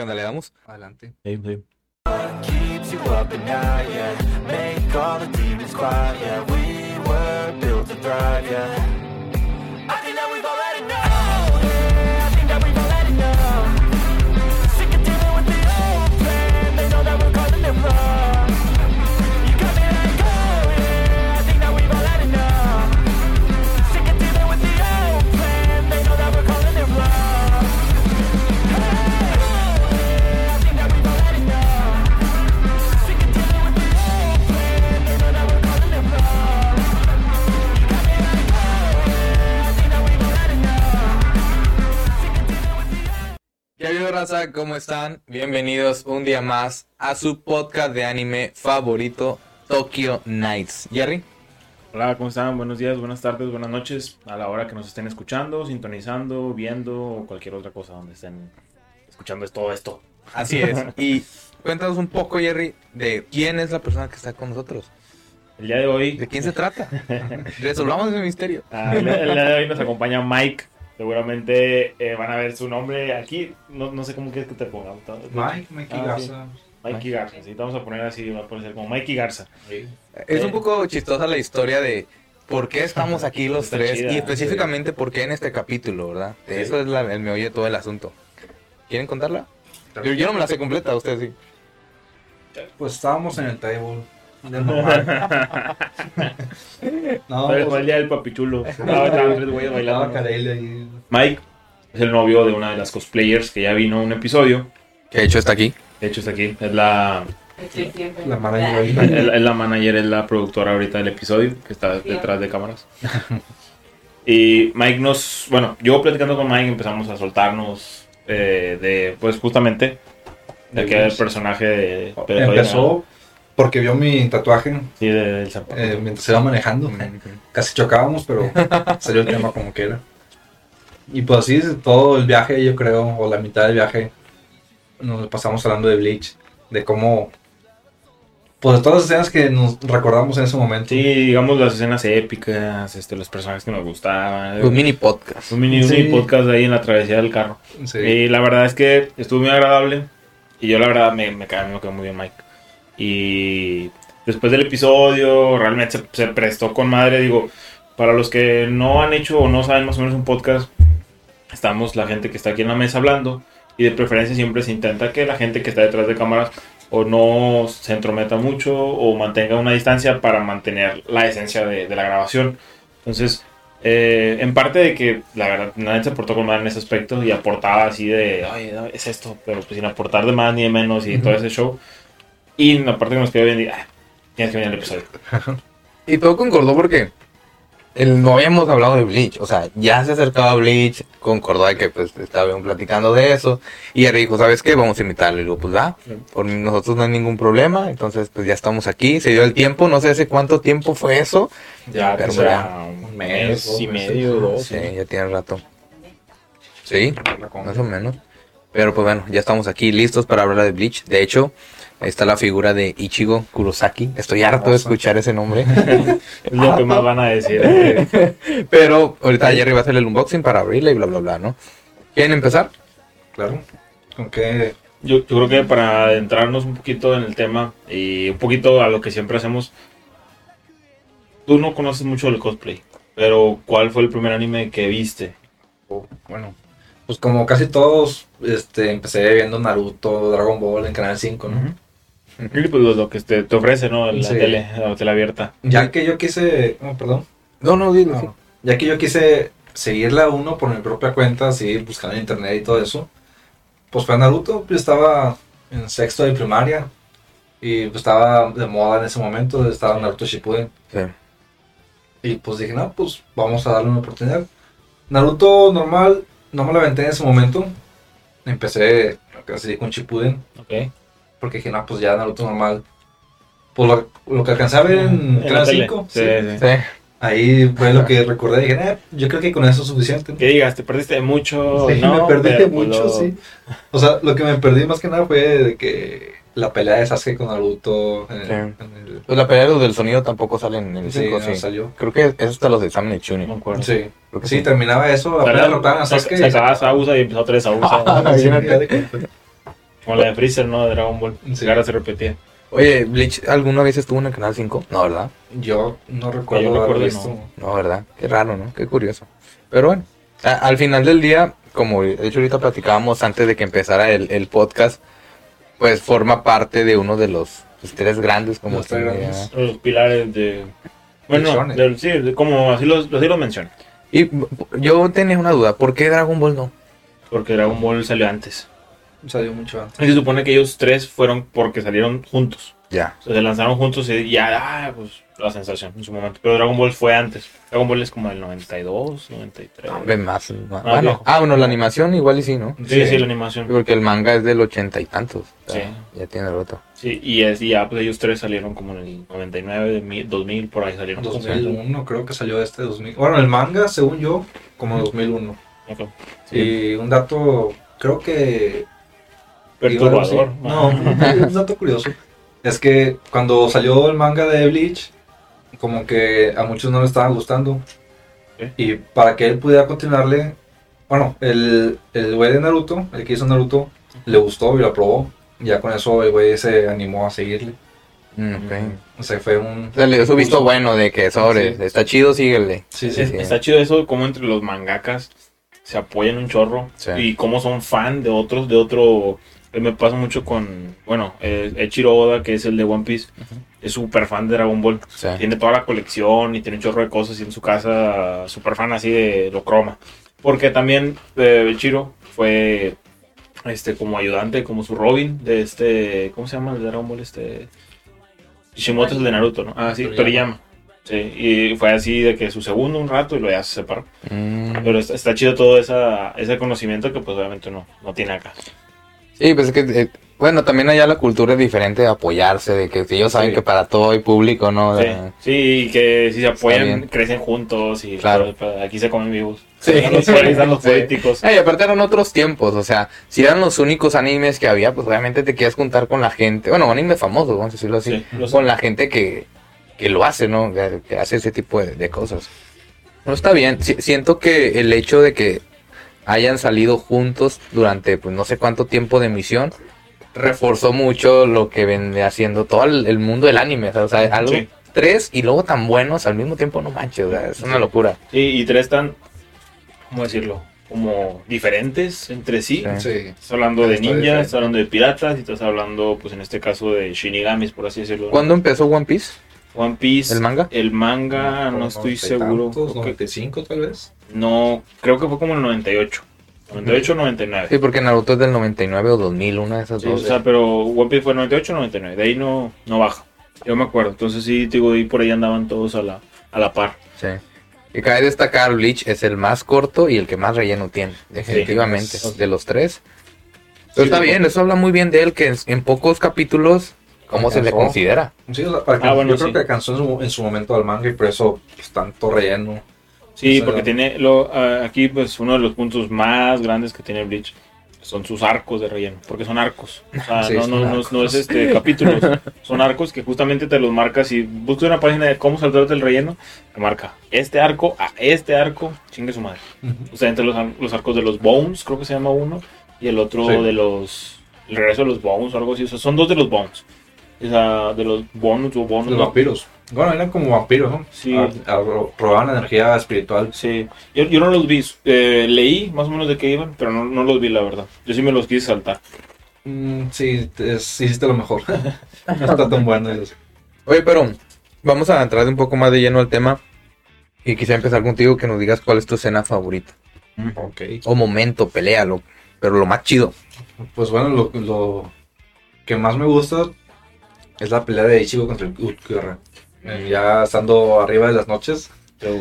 ¿Qué onda? ¿Le damos? Adelante. Sí, sí. keeps you up at night, yeah. Make all the demons quiet, yeah. We were built to thrive, yeah. ¿Qué ha habido, raza? ¿Cómo están? Bienvenidos un día más a su podcast de anime favorito, Tokyo Nights. Jerry, Hola, ¿cómo están? Buenos días, buenas tardes, buenas noches. A la hora que nos estén escuchando, sintonizando, viendo o cualquier otra cosa donde estén escuchando es todo esto. así es. Y cuéntanos un poco, Jerry, de quién es la persona que está con nosotros. El día de hoy, ¿De quién se trata? Resolvamos ese misterio. ah, el, día- el día de hoy nos acompaña Mike. Seguramente eh, van a ver su nombre aquí. No, no sé cómo quieres que te ponga. Mike, Mikey Ah, Garza. Mikey Garza. Sí, te vamos a poner así, va a aparecer como Mikey Garza. Es un poco chistosa la historia de por qué estamos aquí los tres chida, y específicamente por qué en este capítulo, ¿verdad? De Sí. Eso es la- el meollo de todo el asunto. ¿Quieren contarla? Yo, yo no me la sé completa, ustedes sí. Pues estábamos en el table. Normal. no, Fue fue el pues, día del papichulo. Mike es el novio de una de las cosplayers que ya vino un episodio. Que de hecho está aquí. De hecho, está aquí. Es la, La manager es la- manager, es la productora ahorita del episodio, que está detrás de cámaras. Y Mike nos, bueno, yo platicando con Mike empezamos a soltarnos eh, de, pues justamente, de De que era el Vince. personaje de... Empezó porque vio mi tatuaje Sí, de- del zapato. eh, mientras iba manejando. Casi chocábamos, pero salió el tema como que era. Y pues así, todo el viaje, yo creo, o la mitad del viaje, nos pasamos hablando de Bleach, de cómo, pues de todas las escenas que nos recordamos en ese momento. Sí, digamos las escenas épicas, este, los personajes que nos gustaban. Un mini podcast. Un mini, un Sí. mini podcast ahí en la travesía del carro. Sí. Y la verdad es que estuvo muy agradable. Y yo la verdad me, me quedé, me quedó muy bien Mike. Y después del episodio realmente se, se prestó con madre. Digo, para los que no han hecho o no saben más o menos un podcast, estamos la gente que está aquí en la mesa hablando. Y de preferencia siempre se intenta que la gente que está detrás de cámaras o no se entrometa mucho o mantenga una distancia para mantener la esencia de, de la grabación. Entonces, eh, en parte de que la verdad nadie se portó con mal en ese aspecto y aportaba así de, ay, es esto, pero pues sin aportar de más ni de menos y todo ese show. Y en la parte que nos quedó bien, dije, "Ah, tienes que venir al episodio. Y todo concordó porque el- no habíamos hablado de Bleach. O sea, ya se acercaba Bleach, concordó de que pues estaban platicando de eso. Y Jerry dijo, ¿sabes qué? Vamos a invitarlo. Y digo, pues va, por nosotros no hay ningún problema. Entonces, pues ya estamos aquí. Se dio el tiempo, no sé hace cuánto tiempo fue eso. Ya, Pero que será ya, un mes, y medio, dos. Sí, ya tiene rato. Sí, más o menos. Pero pues bueno, ya estamos aquí listos para hablar de Bleach. De hecho, está la figura de Ichigo Kurosaki. Estoy harto de escuchar ese nombre. Es lo que más van a decir. eh. Pero ahorita Jerry va a hacer el unboxing para abrirla y bla, bla, bla, ¿no? ¿Quieren empezar? Claro. Con que Yo, yo creo que para adentrarnos un poquito en el tema y un poquito a lo que siempre hacemos, tú no conoces mucho del cosplay, pero ¿cuál fue el primer anime que viste? Oh, bueno, pues como casi todos, este, empecé viendo Naruto, Dragon Ball en Canal 5, ¿no? Y pues lo, lo que te, te ofrece, ¿no? La Sí. tele, la tele abierta. Ya que yo quise, oh, perdón, No, no, dilo. sí. No, ya que yo quise seguirla a uno por mi propia cuenta, así buscando en internet y todo eso, pues fue Naruto, yo estaba en sexto de primaria y pues estaba de moda en ese momento, estaba Naruto Shippuden Sí. y pues dije, no, pues vamos a darle una oportunidad. Naruto normal, no me la aventé en ese momento, empecé así con Shippuden Ok. Porque dije, no, pues ya Naruto normal. Pues lo, lo que alcancé a ver en la Canal tele. 5, Sí, sí. sí. Sí. ahí fue lo que recordé. Dije, "Eh, yo creo que con eso es suficiente. ¿Qué digas? ¿Te perdiste mucho? Sí, no, me perdí de pero, pues, mucho, lo- sí. O sea, lo que me perdí más que nada fue de que la pelea de Sasuke con Naruto. En, Sí. en el, Pues la pelea de los del sonido tampoco salen en el sí, 5, no sí. salió. Creo que es hasta los de Examen de Chuni. No. Sí. Sí, terminaba eso, apenas derrotaban a Se, Sasuke. se y acababa Sausa y empezó otra vez Sausa. Como la de Freezer, ¿no? De Dragon Ball. Sí. Ahora se repetía. Oye, Bleach, ¿alguna vez estuvo en el canal 5? No, ¿verdad? Yo no recuerdo Yo haber recuerdo, visto. no. No, ¿verdad? Qué raro, ¿no? Qué curioso. Pero bueno, a- al final del día, como de hecho ahorita platicábamos antes de que empezara el, el podcast, pues forma parte de uno de los pues, tres grandes, como Los tres grandes. Los pilares de. Bueno, sí, de- como así los, así los menciono. Y yo tenía una duda, ¿por qué Dragon Ball no? Porque Dragon Ball salió antes. Salió mucho antes. Y se supone que ellos tres fueron porque salieron juntos. Ya. O sea, se lanzaron juntos y ya, ah, pues la sensación en su momento. Pero Dragon Ball fue antes. Dragon Ball es como del 92, 93. Hombre, más, más- Ah, bueno, ah, bueno, la animación igual y sí, ¿no? Sí, sí, Sí. la animación. Porque el manga es del ochenta y tantos. o sea, Sí. Ya tiene rato. Sí, y, es, y ya, pues ellos tres salieron como en el 99, 2000, 2000 por ahí salieron. 2001 creo que salió este 2000. Bueno, el manga, según yo, como 2001. Ok. Y un dato, creo que... Perturbador. No, un dato curioso. Es que cuando salió el manga de Bleach, como que a muchos no le estaban gustando. Y para que él pudiera continuarle, bueno, el, el güey de Naruto, el que hizo Naruto, le gustó y lo aprobó. Ya con eso el güey se animó a seguirle. Mm, ok. O sea, fue un... O sea, le dio su visto bueno de que sobre, Sí. está chido, síguele. Sí, sí, Es- sí. Está chido eso, como entre los mangakas se apoyan un chorro Sí. y cómo son fan de otros, de otro. Eh, Me pasa mucho con, bueno, eh, Echiro Oda, que es el de One Piece, es súper fan de Dragon Ball. Sí. Tiene toda la colección y tiene un chorro de cosas y en su casa súper fan así de lo croma. Porque también eh, Echiro fue este como ayudante, como su Robin de este, ¿cómo se llama el de Dragon Ball? Este Kishimoto es el de Naruto, ¿no? Ah, sí, Toriyama. Toriyama. Sí, y fue así de que su segundo un rato y luego ya se separó. Mm. Pero está, está chido todo esa, ese conocimiento que pues obviamente no, no tiene acá. Sí, pues es que, eh, bueno, también allá la cultura es diferente de apoyarse, de que ellos saben Sí. que para todo hay público, ¿no? Sí, De- sí, y que si se apoyan, crecen juntos y Claro. pero- pero aquí se comen vivos. Sí. Están los, están los Sí. políticos. Eh, y aparte eran otros tiempos, o sea, si eran los únicos animes que había, pues obviamente te querías juntar con la gente, bueno, animes famosos, vamos a decirlo así, Sí, con la gente que, que lo hace, ¿no? Que, que hace ese tipo de, de cosas. No está bien, Si- siento que el hecho de que hayan salido juntos durante, pues no sé cuánto tiempo de emisión, reforzó mucho lo que vende haciendo todo el, el mundo del anime, o sea, algo... Sí. Tres y luego tan buenos al mismo tiempo, no manches, o sea, es una locura. Sí, y tres están, ¿cómo decirlo? Como diferentes entre sí. Sí. Sí. Estás hablando de ninjas, estás hablando de piratas y estás hablando, pues en este caso, de shinigamis, por así decirlo. ¿Cuándo empezó One Piece? One Piece. ¿El manga? El manga, no estoy 90 y seguro. tantos, Creo que- 95 tal vez. No, creo que fue como el 98. 98 o 99. Sí, porque Naruto es del 99 o 2000, una de esas Sí, dos. o sea, pero One Piece fue 98 o 99. De ahí no, no baja. Yo me acuerdo. Entonces sí, te digo, y por ahí andaban todos a la, a la par. Sí. Y cabe destacar, Bleach es el más corto y el que más relleno tiene, definitivamente, Sí. de los tres. Pero Sí, está bien, eso habla muy bien de él, que en, en pocos capítulos, ¿cómo se le considera? Sí, o sea, para que- Ah, bueno, yo creo que alcanzó en su, en su momento al manga y por eso pues, tanto relleno. Sí, O sea, porque tiene lo, ah, aquí pues uno de los puntos más grandes que tiene Bleach son sus arcos de relleno, porque son arcos. O sea, Sí, no, no, no, arcos. no es este capítulos, son arcos que justamente te los marcas y buscas una página de cómo saltar del relleno, te marca este arco a este arco, chingue su madre. O sea, entre los, ar- los arcos de los Bones, creo que se llama uno, y el otro Sí. de los. El regreso de los Bones o algo así. O sea, son dos de los Bones. O sea, de los Bones o Bones. Los ¿no? vampiros. Bueno, eran como vampiros, ¿no? Sí. A- a- robaban energía espiritual. Sí, yo, yo no los vi. eh, leí más o menos de qué iban, pero no, no los vi, la verdad. Yo sí me los quise saltar. Mm, sí, es- hiciste lo mejor. no está tan bueno eso. Oye, pero vamos a entrar un poco más de lleno al tema y quisiera empezar contigo que nos digas cuál es tu escena favorita Ok. o momento, pelealo, pero lo más chido. Pues bueno, lo, lo que más me gusta es la pelea de Ichigo contra el Utkura. Eh, Ya estando arriba de las noches.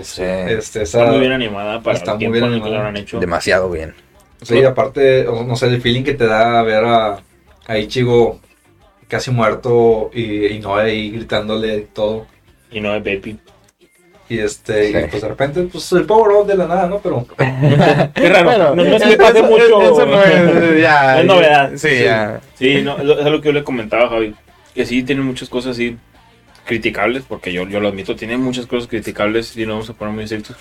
Sí, Este, Está muy bien animada para está el muy bien en el que animada. lo han hecho. demasiado bien. Sí, aparte, no sé, el feeling que te da ver a, a Ichigo casi muerto y, y no ahí gritándole y todo. Y no de Baby. Y este, Sí. y pues de repente, pues el power up de la nada, ¿no? Pero Qué raro. no, no es que pase mucho. Eso no es, ya, Es novedad. Sí, Sí. ya. Sí, no, es lo- es lo que yo le comentaba Javi. Que sí, tiene muchas cosas así criticables, porque yo, yo lo admito, tiene muchas cosas criticables y no vamos a poner muy estrictos.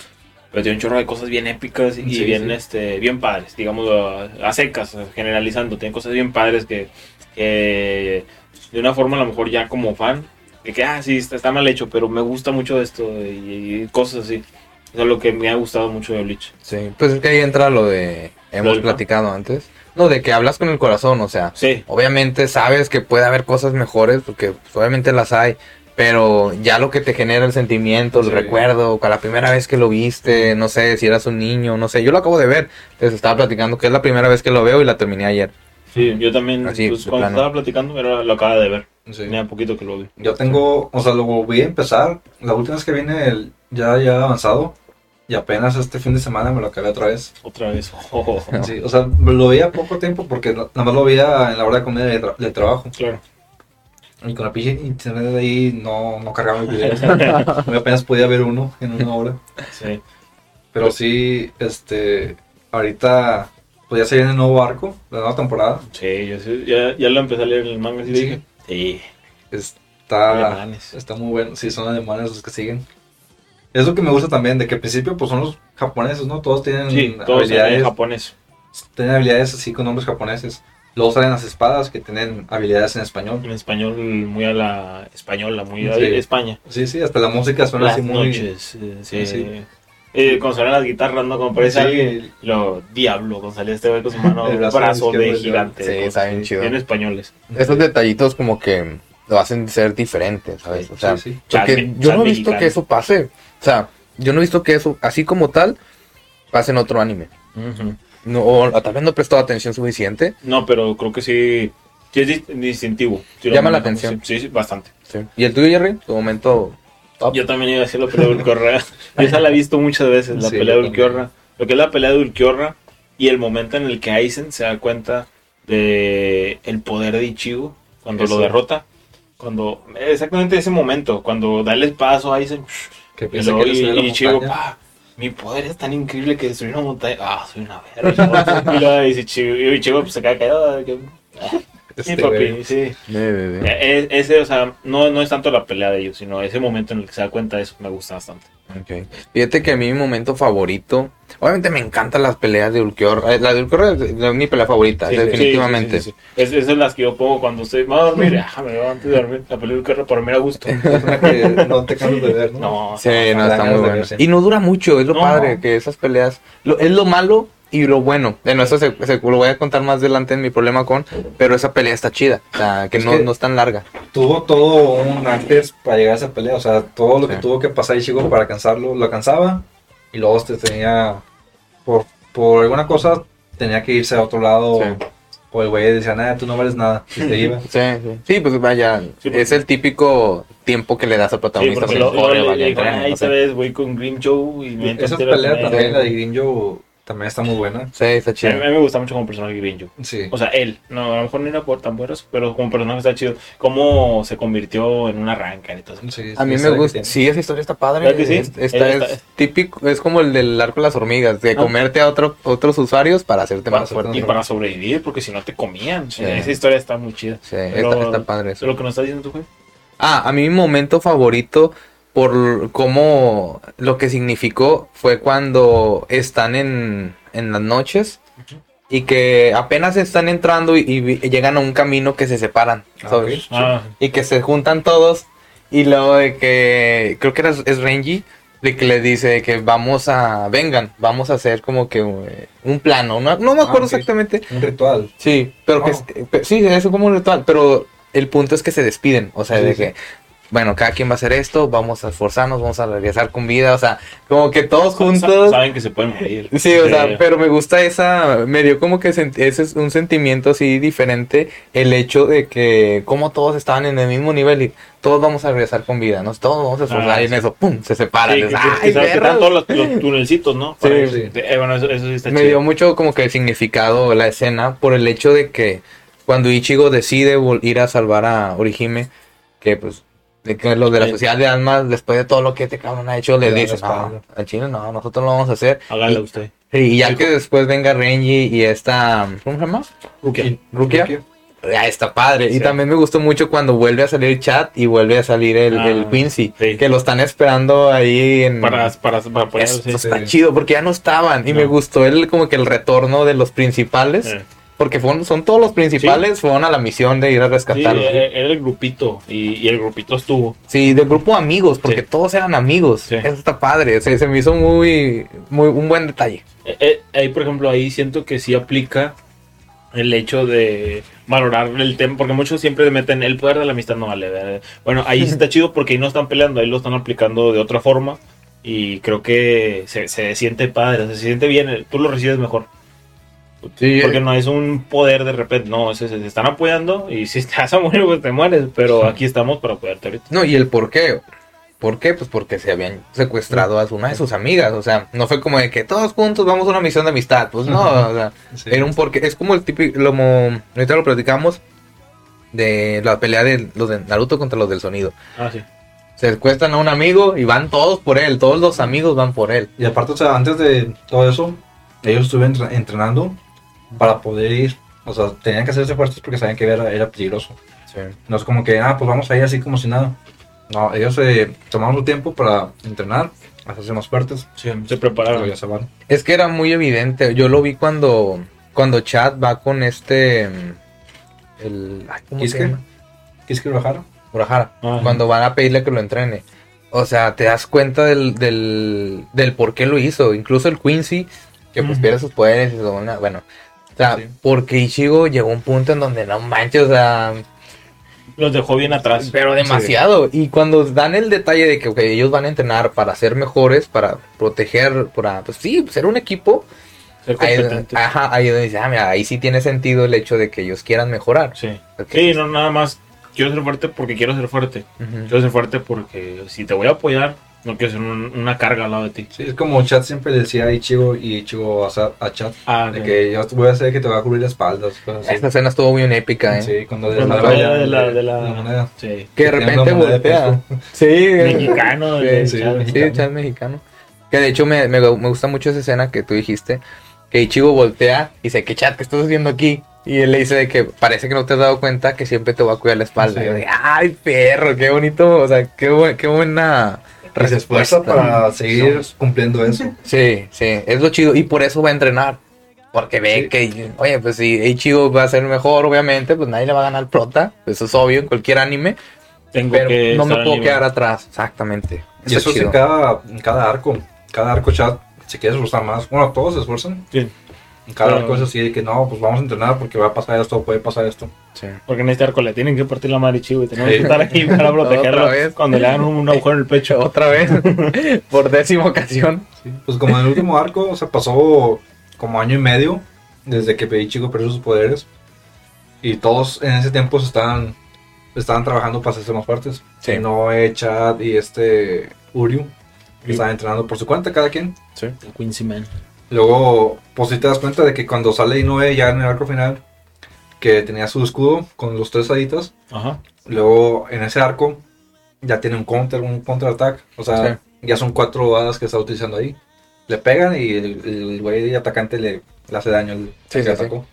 pero tiene un chorro de cosas bien épicas y Sí, bien, sí. este, bien padres, digamos, a, a secas, generalizando. Tiene cosas bien padres que, que de una forma a lo mejor ya como fan, de que, ah, sí, está, está mal hecho, pero me gusta mucho esto y, y cosas así. Eso es lo que me ha gustado mucho de Bleach. Sí, pues es que ahí entra lo de, hemos platicado antes, no, de que hablas con el corazón, o sea, Sí, obviamente sabes que puede haber cosas mejores, porque pues, obviamente las hay, pero ya lo que te genera el sentimiento, el Sí. recuerdo, con la primera vez que lo viste, no sé, si eras un niño, no sé, yo lo acabo de ver, les estaba platicando que es la primera vez que lo veo y la terminé ayer. sí, yo también, Así, pues, cuando plano. estaba platicando, era, lo acaba de ver. Sí. Tenía poquito que lo vi. Yo tengo, o sea, lo voy a empezar. La última vez que vine el- ya, ya avanzado. Y apenas este fin de semana me lo acabé otra vez. Otra vez. Oh, Sí, o sea, lo veía poco tiempo porque nada más lo veía en la hora de comida de, tra- de trabajo. claro. Y con la pinche internet de ahí no, no cargaba mis videos. Apenas podía ver uno en una hora. Sí. Pero sí, este, ahorita, pues ya se viene el nuevo arco, la nueva temporada. Sí, yo sí, ya, ya lo empecé a leer en el manga Sí. dije, sí, Está, alemanes. está muy bueno. Sí, son alemanes los que siguen. Es lo que me gusta también, de que al principio pues son los japoneses, ¿no? Todos tienen Sí, todos habilidades, japonés. tienen habilidades así con nombres japoneses. Luego salen las espadas que tienen habilidades en español. En español, muy a la española, muy a Sí. España. Sí, sí, hasta la música suena Las así muy... noches, sí. Sí. Eh, cuando salen las guitarras, ¿no? Como parece Sí. alguien, lo diablo, cuando salía este güey con su mano, El brazo brazo de gigante. Sí, está bien chido. Bien españoles. Esos detallitos como que lo hacen ser diferente, ¿sabes? O sea, Sí, sí. porque yo no he visto mexicano. que eso pase, o sea, yo no he visto que eso, así como tal, pase en otro anime. No, o tal vez no he prestado atención suficiente. No, pero creo que sí, sí es dis- distintivo. Llama la atención. Sí, sí, bastante. Sí. ¿Y el tuyo, Jerry? Tu momento top. Yo también iba a decir la pelea de Ulquiorra. Yo esa la he visto muchas veces, la Sí, pelea de Ulquiorra. Lo que es la pelea de Ulquiorra y el momento en el que Aizen se da cuenta de el poder de Ichigo cuando Eso. lo derrota. Cuando, exactamente ese momento, cuando da el espazo a Aizen Que y, piensa que y- y. "Pa, mi poder es tan increíble que destruir una montaña. Ah, soy una verga. y luego dice y Ichigo pues, se queda callado. que- Sí, Este, papi, sí. De- de. E- e- Ese, o sea, no, no es tanto la pelea de ellos, sino ese momento en el que se da cuenta de eso me gusta bastante. Ok. Fíjate que a mí mi momento favorito, obviamente me encantan las peleas de Ulquiorra. eh, La de Ulquiorra es es mi pelea favorita, Sí, definitivamente. sí, sí, sí. Es, esas son las que yo pongo cuando estoy, me voy a dormir, ah, me levanto antes de dormir, la película por dormir a gusto. No te cansas de ver, ¿no? No, Sí, no, está muy de bueno. Y no dura mucho, es lo No. padre, que esas peleas, lo- es lo malo y lo bueno. Bueno, eso se, se- lo voy a contar más adelante en mi problema con, pero esa pelea está chida, o sea, que Es no, que- no es tan larga. Tuvo todo un antes para llegar a esa pelea, o sea, todo lo que Sí. tuvo que pasar Ichigo para alcanzarlo, lo alcanzaba y luego este tenía, por, por alguna cosa, tenía que irse a otro lado, Sí. o el güey decía, nada, tú no vales nada, y se iba. Sí, sí. Sí, pues vaya, Sí, porque- es el típico tiempo que le das al Sí, protagonista. porque se lo, lo- le- ahí sabes, voy con Green Joe y me Esa pelea también, la de Grinjo, también está muy buena. Sí, está A chido. mí me gusta mucho como personaje Green Joe. Sí. O sea, él, no, a lo mejor no era por tan buenos, pero como personaje está chido. Cómo se convirtió en un arranca y todo eso. Sí, A mí me gusta, sí, esa historia está padre. ¿Verdad que sí? Es- está- típico, es como el del arco de las hormigas, de Ah. comerte a otro, otros usuarios para hacerte Para más fuerte. Y para sobrevivir, porque si no te comían. Sí. Esa historia está muy chida. Sí, Pero- está, está padre Eso eso. es lo que nos está diciendo tú, güey. Ah, a mí mi momento favorito por cómo lo que significó fue cuando están en, en las noches y que apenas están entrando y, llegan a un camino que se separan, Ah. Ah, Y que se juntan todos y luego de que creo que era, es Renji de que le dice que vamos a vengan, vamos a hacer como que eh, un plano, no, no me acuerdo ok. exactamente. Un ritual. Sí, pero que Oh. sí, es como un ritual, pero el punto es que se despiden, o sea, Sí, de sí. que bueno, cada quien va a hacer esto, vamos a esforzarnos, vamos a regresar con vida, o sea, como que todos juntos. Saben que se pueden morir. Sí, o sea, pero me gusta esa, me dio como que ese es un sentimiento así diferente, el hecho de que como todos estaban en el mismo nivel y todos vamos a regresar con vida, ¿no? Todos vamos a esforzar Ah, y en sí. eso, ¡pum! se separan. Sí, dices, que- ¡Ay, que que todos los, los tunelcitos, ¿no? Sí. Para- Sí. eh, bueno, eso, eso sí está Me chido. dio mucho como que el significado la escena por el hecho de que cuando Ichigo decide ir a salvar a Orihime, que pues de que los de la sociedad de almas, después de todo lo que este cabrón ha hecho, le dicen, no, al chile no, nosotros lo vamos a hacer. Hágalo Y- usted. Y ya que después venga Renji y esta, ¿cómo se llama? Rukia. Rukia. ya está padre. Y también me gustó mucho cuando vuelve a salir Chat y vuelve a salir el, Ah, el Quincy. sí. Que lo están esperando ahí en... Para, para, para apoyar, Esto sí. está chido porque ya no estaban. Y No. me gustó el como que el retorno de los principales. Eh. Porque fueron, son todos los principales, fueron a la misión de ir a Sí, rescatarlos. era el grupito y, y el grupito estuvo. Sí, del grupo amigos, porque Sí. todos eran amigos. Sí. Eso está padre. Se, se me hizo muy, muy un buen detalle. Eh, eh, ahí, por ejemplo, ahí siento que sí aplica el hecho de valorar el tema, porque muchos siempre meten el poder de la amistad no vale. ¿verdad? Bueno, ahí sí está chido porque ahí no están peleando, ahí lo están aplicando de otra forma y creo que se, se siente padre, se siente bien, eh, tú lo recibes mejor. Sí, Porque no es un poder de repente, no, es- se están apoyando y si te vas a morir, pues te mueres, pero aquí estamos para apoyarte ahorita. No, y el por qué. ¿Por qué? Pues porque se habían secuestrado a una de sus amigas. O sea, no fue como de que todos juntos vamos a una misión de amistad. Pues no, o sea, Sí. era un porqué. Es como el típico, lo ahorita lo platicamos, de la pelea de los de Naruto contra los del sonido. Ah, sí. Se secuestran a un amigo y van todos por él. Todos los amigos van por él. Y aparte, o sea, antes de todo eso, ellos estuvieron entre- entrenando para poder ir. O sea, tenían que hacerse fuertes porque sabían que era, era peligroso. No es como que, ah, pues vamos a ir así como si nada. No, ellos se tomaron su tiempo para entrenar, hacerse más fuertes. Sí, se prepararon. ya se van. Es que era muy evidente. Yo lo vi cuando, cuando Chad va con este. mm, El. ay, ¿Cómo se ¿Quisque? llama? ¿Quisque Urahara? Urahara, Ajá. cuando van a pedirle que lo entrene. O sea, te das cuenta del, del, del por qué lo hizo. Incluso el Quincy, que pues pierde sus poderes y todo, una- bueno. O sea, Sí. porque Ichigo llegó a un punto en donde no manches, o sea, Los dejó bien atrás. pero demasiado. Y cuando dan el detalle de que ellos van a entrenar para ser mejores, para proteger, para, pues sí, ser un equipo, Ser ahí, ajá, ahí donde dice, ah, mira, ahí sí tiene sentido el hecho de que ellos quieran mejorar. Sí. Sí, no nada más quiero ser fuerte porque quiero ser fuerte. Ujú. Quiero ser fuerte porque si te voy a apoyar, no quiero ser un- una carga al lado de ti. Sí, es como Chat siempre decía a Ichigo y Ichigo a, a Chat. Ah, De sí. que yo voy a hacer que te va a cubrir las espaldas. cosas. Esta escena estuvo bien épica, ¿eh? Sí, cuando Con la moneda de la, de la la, moneda. Sí. Que de repente de voltea. Sí, Mexicano, Sí, de sí, Chad. mexicano. Sí, Chad mexicano. Que de hecho me, me, me gusta mucho esa escena que tú dijiste. Que Ichigo voltea y dice, ¿qué chat? ¿Qué estás haciendo aquí? Y él le dice de que parece que no te has dado cuenta que siempre te va a cuidar la espalda. Sí. Y yo de, ay, perro, qué bonito. O sea, qué, bu- qué buena Y se esfuerza respuesta. para seguir cumpliendo eso. Sí, sí, es lo chido. Y por eso va a entrenar. Porque ve Sí. que, oye, pues si Ichigo va a ser mejor, obviamente, pues nadie le va a ganar prota. Eso es obvio en cualquier anime. Tengo Pero que no me puedo nivel. quedar atrás. Exactamente. Y eso es en cada, en cada arco. Cada arco Chat se quiere esforzar más. Bueno, todos se esfuerzan. Sí, cada Pero- arco es así de que no, pues vamos a entrenar porque va a pasar esto, puede pasar esto. Sí. porque en este arco le tienen que partir la madre chivo y tenemos Sí. que estar aquí para protegerlo cuando le hagan un, un agujero en el pecho. Otra vez, por décima ocasión. Pues como en el último arco, o sea, pasó como año y medio desde que Ichigo perdió sus poderes. Y todos en ese tiempo se estaban, estaban trabajando para hacerse más fuertes. Sí. Noe, Chad y este Uryu. Que estaban entrenando por su cuenta cada quien. El Quincy Man. Luego, pues si te das cuenta de que cuando sale Inoue ya en el arco final, que tenía su escudo con los tres haditas, Ajá. luego en ese arco ya tiene un counter, un counter attack, o sea, ya son cuatro hadas que está utilizando ahí. Le pegan y el, güey atacante le, le hace daño al Sí, que sí, atacó.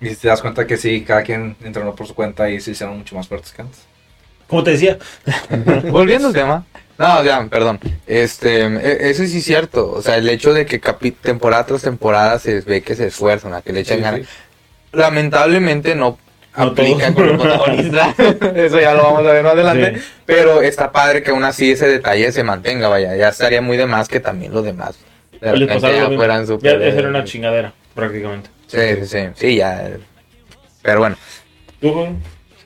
Y si te das cuenta que sí, cada quien entrenó por su cuenta y se hicieron mucho más fuertes que antes. Como te decía, Volviendo al tema. No, ya, perdón. Este, e- eso sí es cierto. O sea, el hecho de que capi- temporada tras temporada se ve que se esfuerzan, a que le echan Sí, ganas. sí. Lamentablemente no, No aplica todos. con los protagonistas. eso ya lo vamos a ver más adelante. Sí. Pero está padre que aún así ese detalle se mantenga, vaya. Ya estaría muy de más que también los demás. De repente ya fueran ya super. esa era una chingadera, prácticamente. Sí, sí, sí. Sí, ya. Pero bueno. ¿Tú?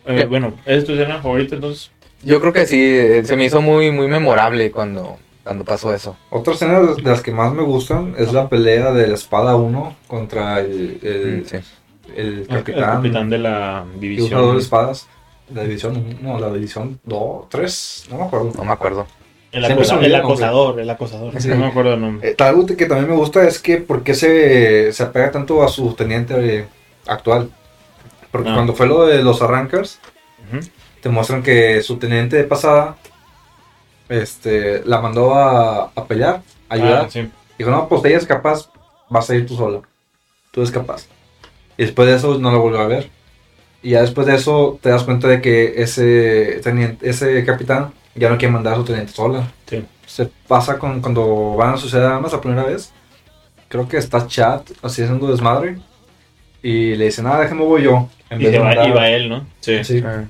Eh, bueno, ¿es tu escena favorita entonces? Yo creo que sí, eh, se me hizo muy, muy memorable cuando, cuando pasó eso. Otra escena de de las que más me gustan es la pelea de la espada 1 contra el, el, Mm, Sí. el El capitán, capitán de la que usa dos división. espadas. La división, no, la división 2, 3, no me acuerdo. No me acuerdo. El, acosa- acosador, el acosador. Sí. No me acuerdo el nombre. Eh, algo que también me gusta es que por qué se, se apega tanto a su teniente eh, actual. Porque Ah. cuando fue lo de los Arrancars, Ujú. Te muestran que su teniente de pasada este, la mandó a, a pelear, a ayudar. Ah, sí. Dijo, no, pues ella es capaz, vas a ir tú sola. Tú eres capaz. Y después de eso no la volvió a ver. Y ya después de eso te das cuenta de que ese, teniente, ese capitán ya no quiere mandar a su teniente sola. Sí. Se pasa con, cuando van a suceder armas la primera vez. Creo que está Chad así haciendo desmadre. Y le dicen, ah, déjame voy yo. En Y vez de va, mandar- y va él, ¿no? Sí. Sí. Ah,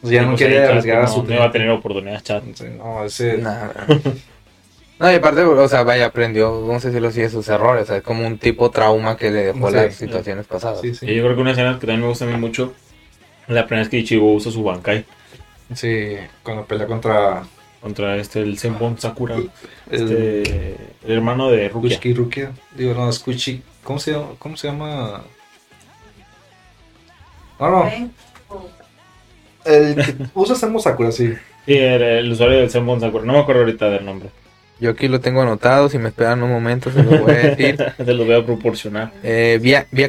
Pues ya Sí, no pues quiere arriesgar a no- su No iba a tener oportunidad, chat. Sí, No, ese... nah. No, y aparte, o sea, vaya, aprendió, no sé si lo sigue sus errores, o sea, es como un tipo trauma que le dejó Sí. las situaciones pasadas. Sí, sí. Y yo creo que una escena que también me gusta a mí mucho, la primera vez que Ichigo usa su Bankai Sí, cuando pelea contra contra este, el Senbon Sakura, el este, el hermano de Rukia. Kuchiki Rukia. Digo, no, es Kuchi. ¿Cómo se llama? ¿Cómo se llama? No, no. El que usa Senmo Sakura, sí. Sí, era el usuario del Senbon Sakura, no me acuerdo ahorita del nombre. Yo aquí lo tengo anotado, si me esperan un momento se lo voy a decir. Te lo voy a proporcionar. Eh, Via, Via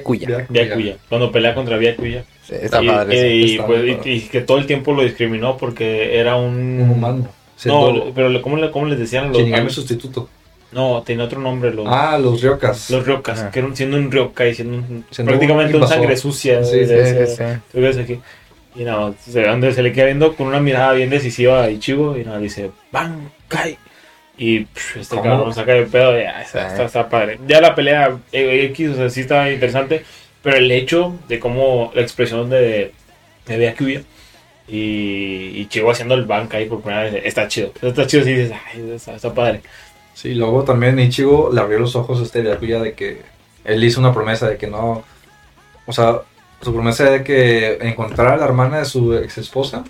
Byakuya, cuando pelea contra Byakuya. Sí, Está y, padre. eh, sí. y, está pues, y- padre. y que todo el tiempo lo discriminó porque era un... Un humano. No, pero ¿cómo, le- cómo les decían los... Shinigami sustituto. No, tenía otro nombre, los, Ah, los Ryokas. los Ryokas, que eran siendo un Ryokai, siendo un- Siendo prácticamente un sangre sucia. Sí, de Sí, sí, sí. ¿Tú ves aquí? Y nada, se, donde se le queda viendo con una mirada bien decisiva a Ichigo y nada, dice, ¡Bankai! Y pff, este cabrón saca de pedo y ah, está, Sí. está, está padre. Ya la pelea eh, X, o sea, sí está interesante, pero el hecho de cómo la expresión de, de Byakuya y Ichigo haciendo el Bankai por primera vez está chido. Está chido si dices, ¡ay, está, está padre! Sí, luego también Ichigo le abrió los ojos a este Byakuya de que él hizo una promesa de que no. O sea, su promesa de que encontrar a la hermana de su ex esposa.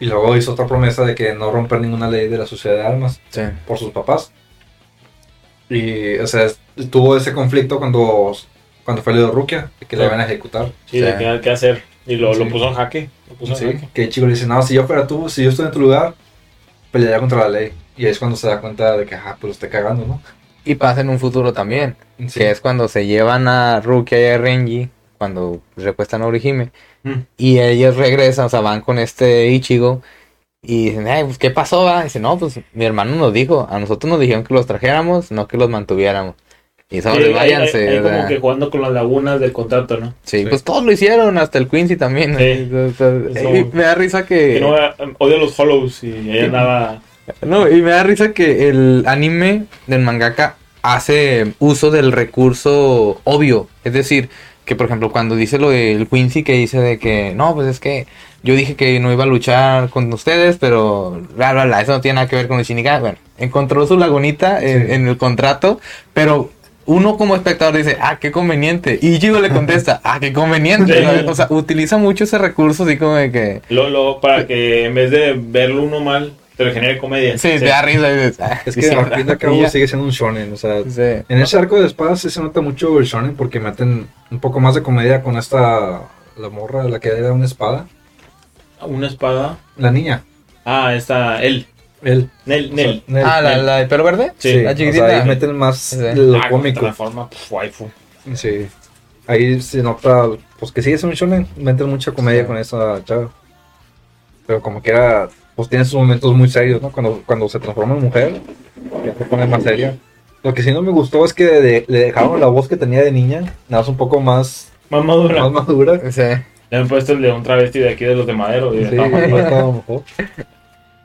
Y luego hizo otra promesa de que no romper ninguna ley de la sociedad de armas Sí. por sus papás. Y, o sea, tuvo ese conflicto cuando, cuando fue el de Rukia, de que le Sí. iban a ejecutar. Sí, de Sí. qué, qué hacer. Y lo, lo Sí. puso en jaque. Lo puso en jaque. que Ichigo le dice, no, si yo fuera tú, si yo estoy en tu lugar, pelearía contra la ley. Y ahí es cuando se da cuenta de que, ah, pues lo estoy cagando, ¿no? Y pasa en un futuro también, Sí. que es cuando se llevan a Rukia y a Renji, cuando recuestan a Orihime, Mm. y ellos regresan, o sea, van con este Ichigo, y dicen, ay, pues, ¿qué pasó, va? Y dice, no, pues, mi hermano nos dijo, a nosotros nos dijeron que los trajéramos, no que los mantuviéramos. Y sobre, Sí, váyanse, ahí- ahí o como que jugando con las lagunas del contrato, ¿no? Sí, Sí. pues todos lo hicieron, hasta el Quincy también. Sí. O sea, Eso- me da risa que... Que no eh, odio los follows y ahí andaba. No, y me da risa que el anime del mangaka hace uso del recurso obvio. Es decir, que por ejemplo, cuando dice lo del Quincy, que dice de que no, pues es que yo dije que no iba a luchar con ustedes, pero bla, bla, bla, eso no tiene nada que ver con el Shinigami. Bueno, encontró su lagunita en, Sí. en el contrato, pero. Uno como espectador dice, ah, qué conveniente. Y Ichigo le contesta, ah, qué conveniente. O sea, utiliza mucho ese recurso así como de que... Lo, lo, para que en vez de verlo uno mal, te lo genere comedia. Sí, te da risa ah, Es sí, que sí, al fin y al cabo sigue siendo un shonen, o sea, Sí. en ese arco de espadas sí se nota mucho el shonen porque meten un poco más de comedia con esta, la morra, la que era una espada, Una espada. la niña, Ah, está él. él. Nel, Nel. Nel. Ah, la, Nel. la de pelo verde. Sí, la o sea, chiquitita. ahí meten más Sí. de lo Ah, cómico. La forma, pf, waifu. Sí. Ahí se nota, pues que sigue siendo un shonen, meten mucha comedia Sí. con esa chava. Pero como que era, pues tiene sus momentos muy serios, ¿no? Cuando, cuando se transforma en mujer, ya se pone más seria. Lo que sí no me gustó es que de- le dejaron la voz que tenía de niña, nada más un poco más, Más madura. más madura. Sí. Le han puesto el de un travesti de aquí de los de Madero. y Sí, mejor.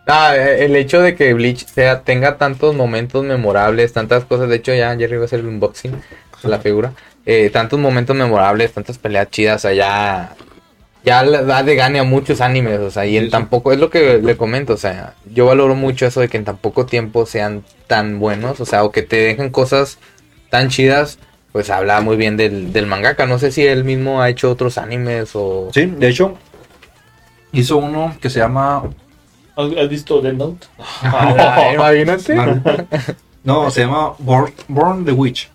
Ah, eh, el hecho de que Bleach sea, tenga tantos momentos memorables, tantas cosas. De hecho, ya Jerry va a hacer el unboxing de la figura. Eh, tantos momentos memorables, tantas peleas chidas. O sea, ya, ya le da de gane a muchos animes. O sea, y en Sí, sí. tan poco, es lo que le comento. O sea, yo valoro mucho eso de que en tan poco tiempo sean tan buenos. O sea, o que te dejen cosas tan chidas. Pues habla muy bien del, del mangaka. No sé si él mismo ha hecho otros animes o. Sí, de hecho, hizo uno que se llama... ¿Has, visto Death Note? Ah, imagínate. No, se llama Born, Born the Witch.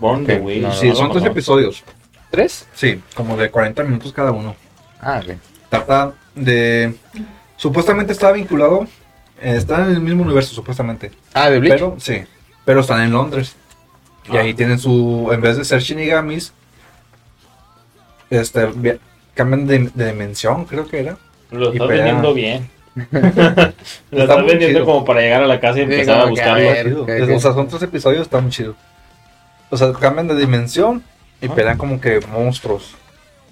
Born the Witch. no, Sí, no, son tres episodios. ¿Tres? Sí, como de 40 minutos cada uno. Ah, ok. Trata de... Supuestamente está vinculado, eh, está en el mismo universo supuestamente. Ah, de Bleach. Pero, sí, pero están en Londres. Y ahí Ah. tienen su, en vez de ser Shinigamis, este, via- cambian de, de dimensión, creo que era. Lo pelea. vendiendo bien. Lo estás muy vendiendo chido. como para llegar a la casa y Sí, empezar a buscarlo. ver. O sea, son tres episodios, está muy chido. O sea, cambian de dimensión y Ah. pelean como que monstruos.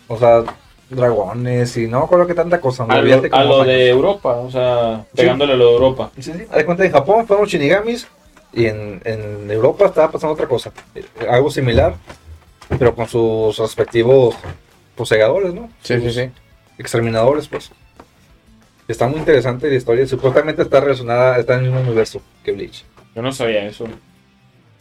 O sea, dragones y no acuerdo qué tanta cosa. A lo, a de. Europa, o sea, pegándole a lo de Europa. Sí, sí. Haz cuenta, en Japón fueron shinigamis y en, en Europa estaba pasando otra cosa. Eh, Algo similar, pero con sus respectivos posegadores, ¿no? Sí, sí, sí. Exterminadores, pues. Está muy interesante la historia. Supuestamente está relacionada, está en el mismo universo que Bleach. Yo no sabía eso.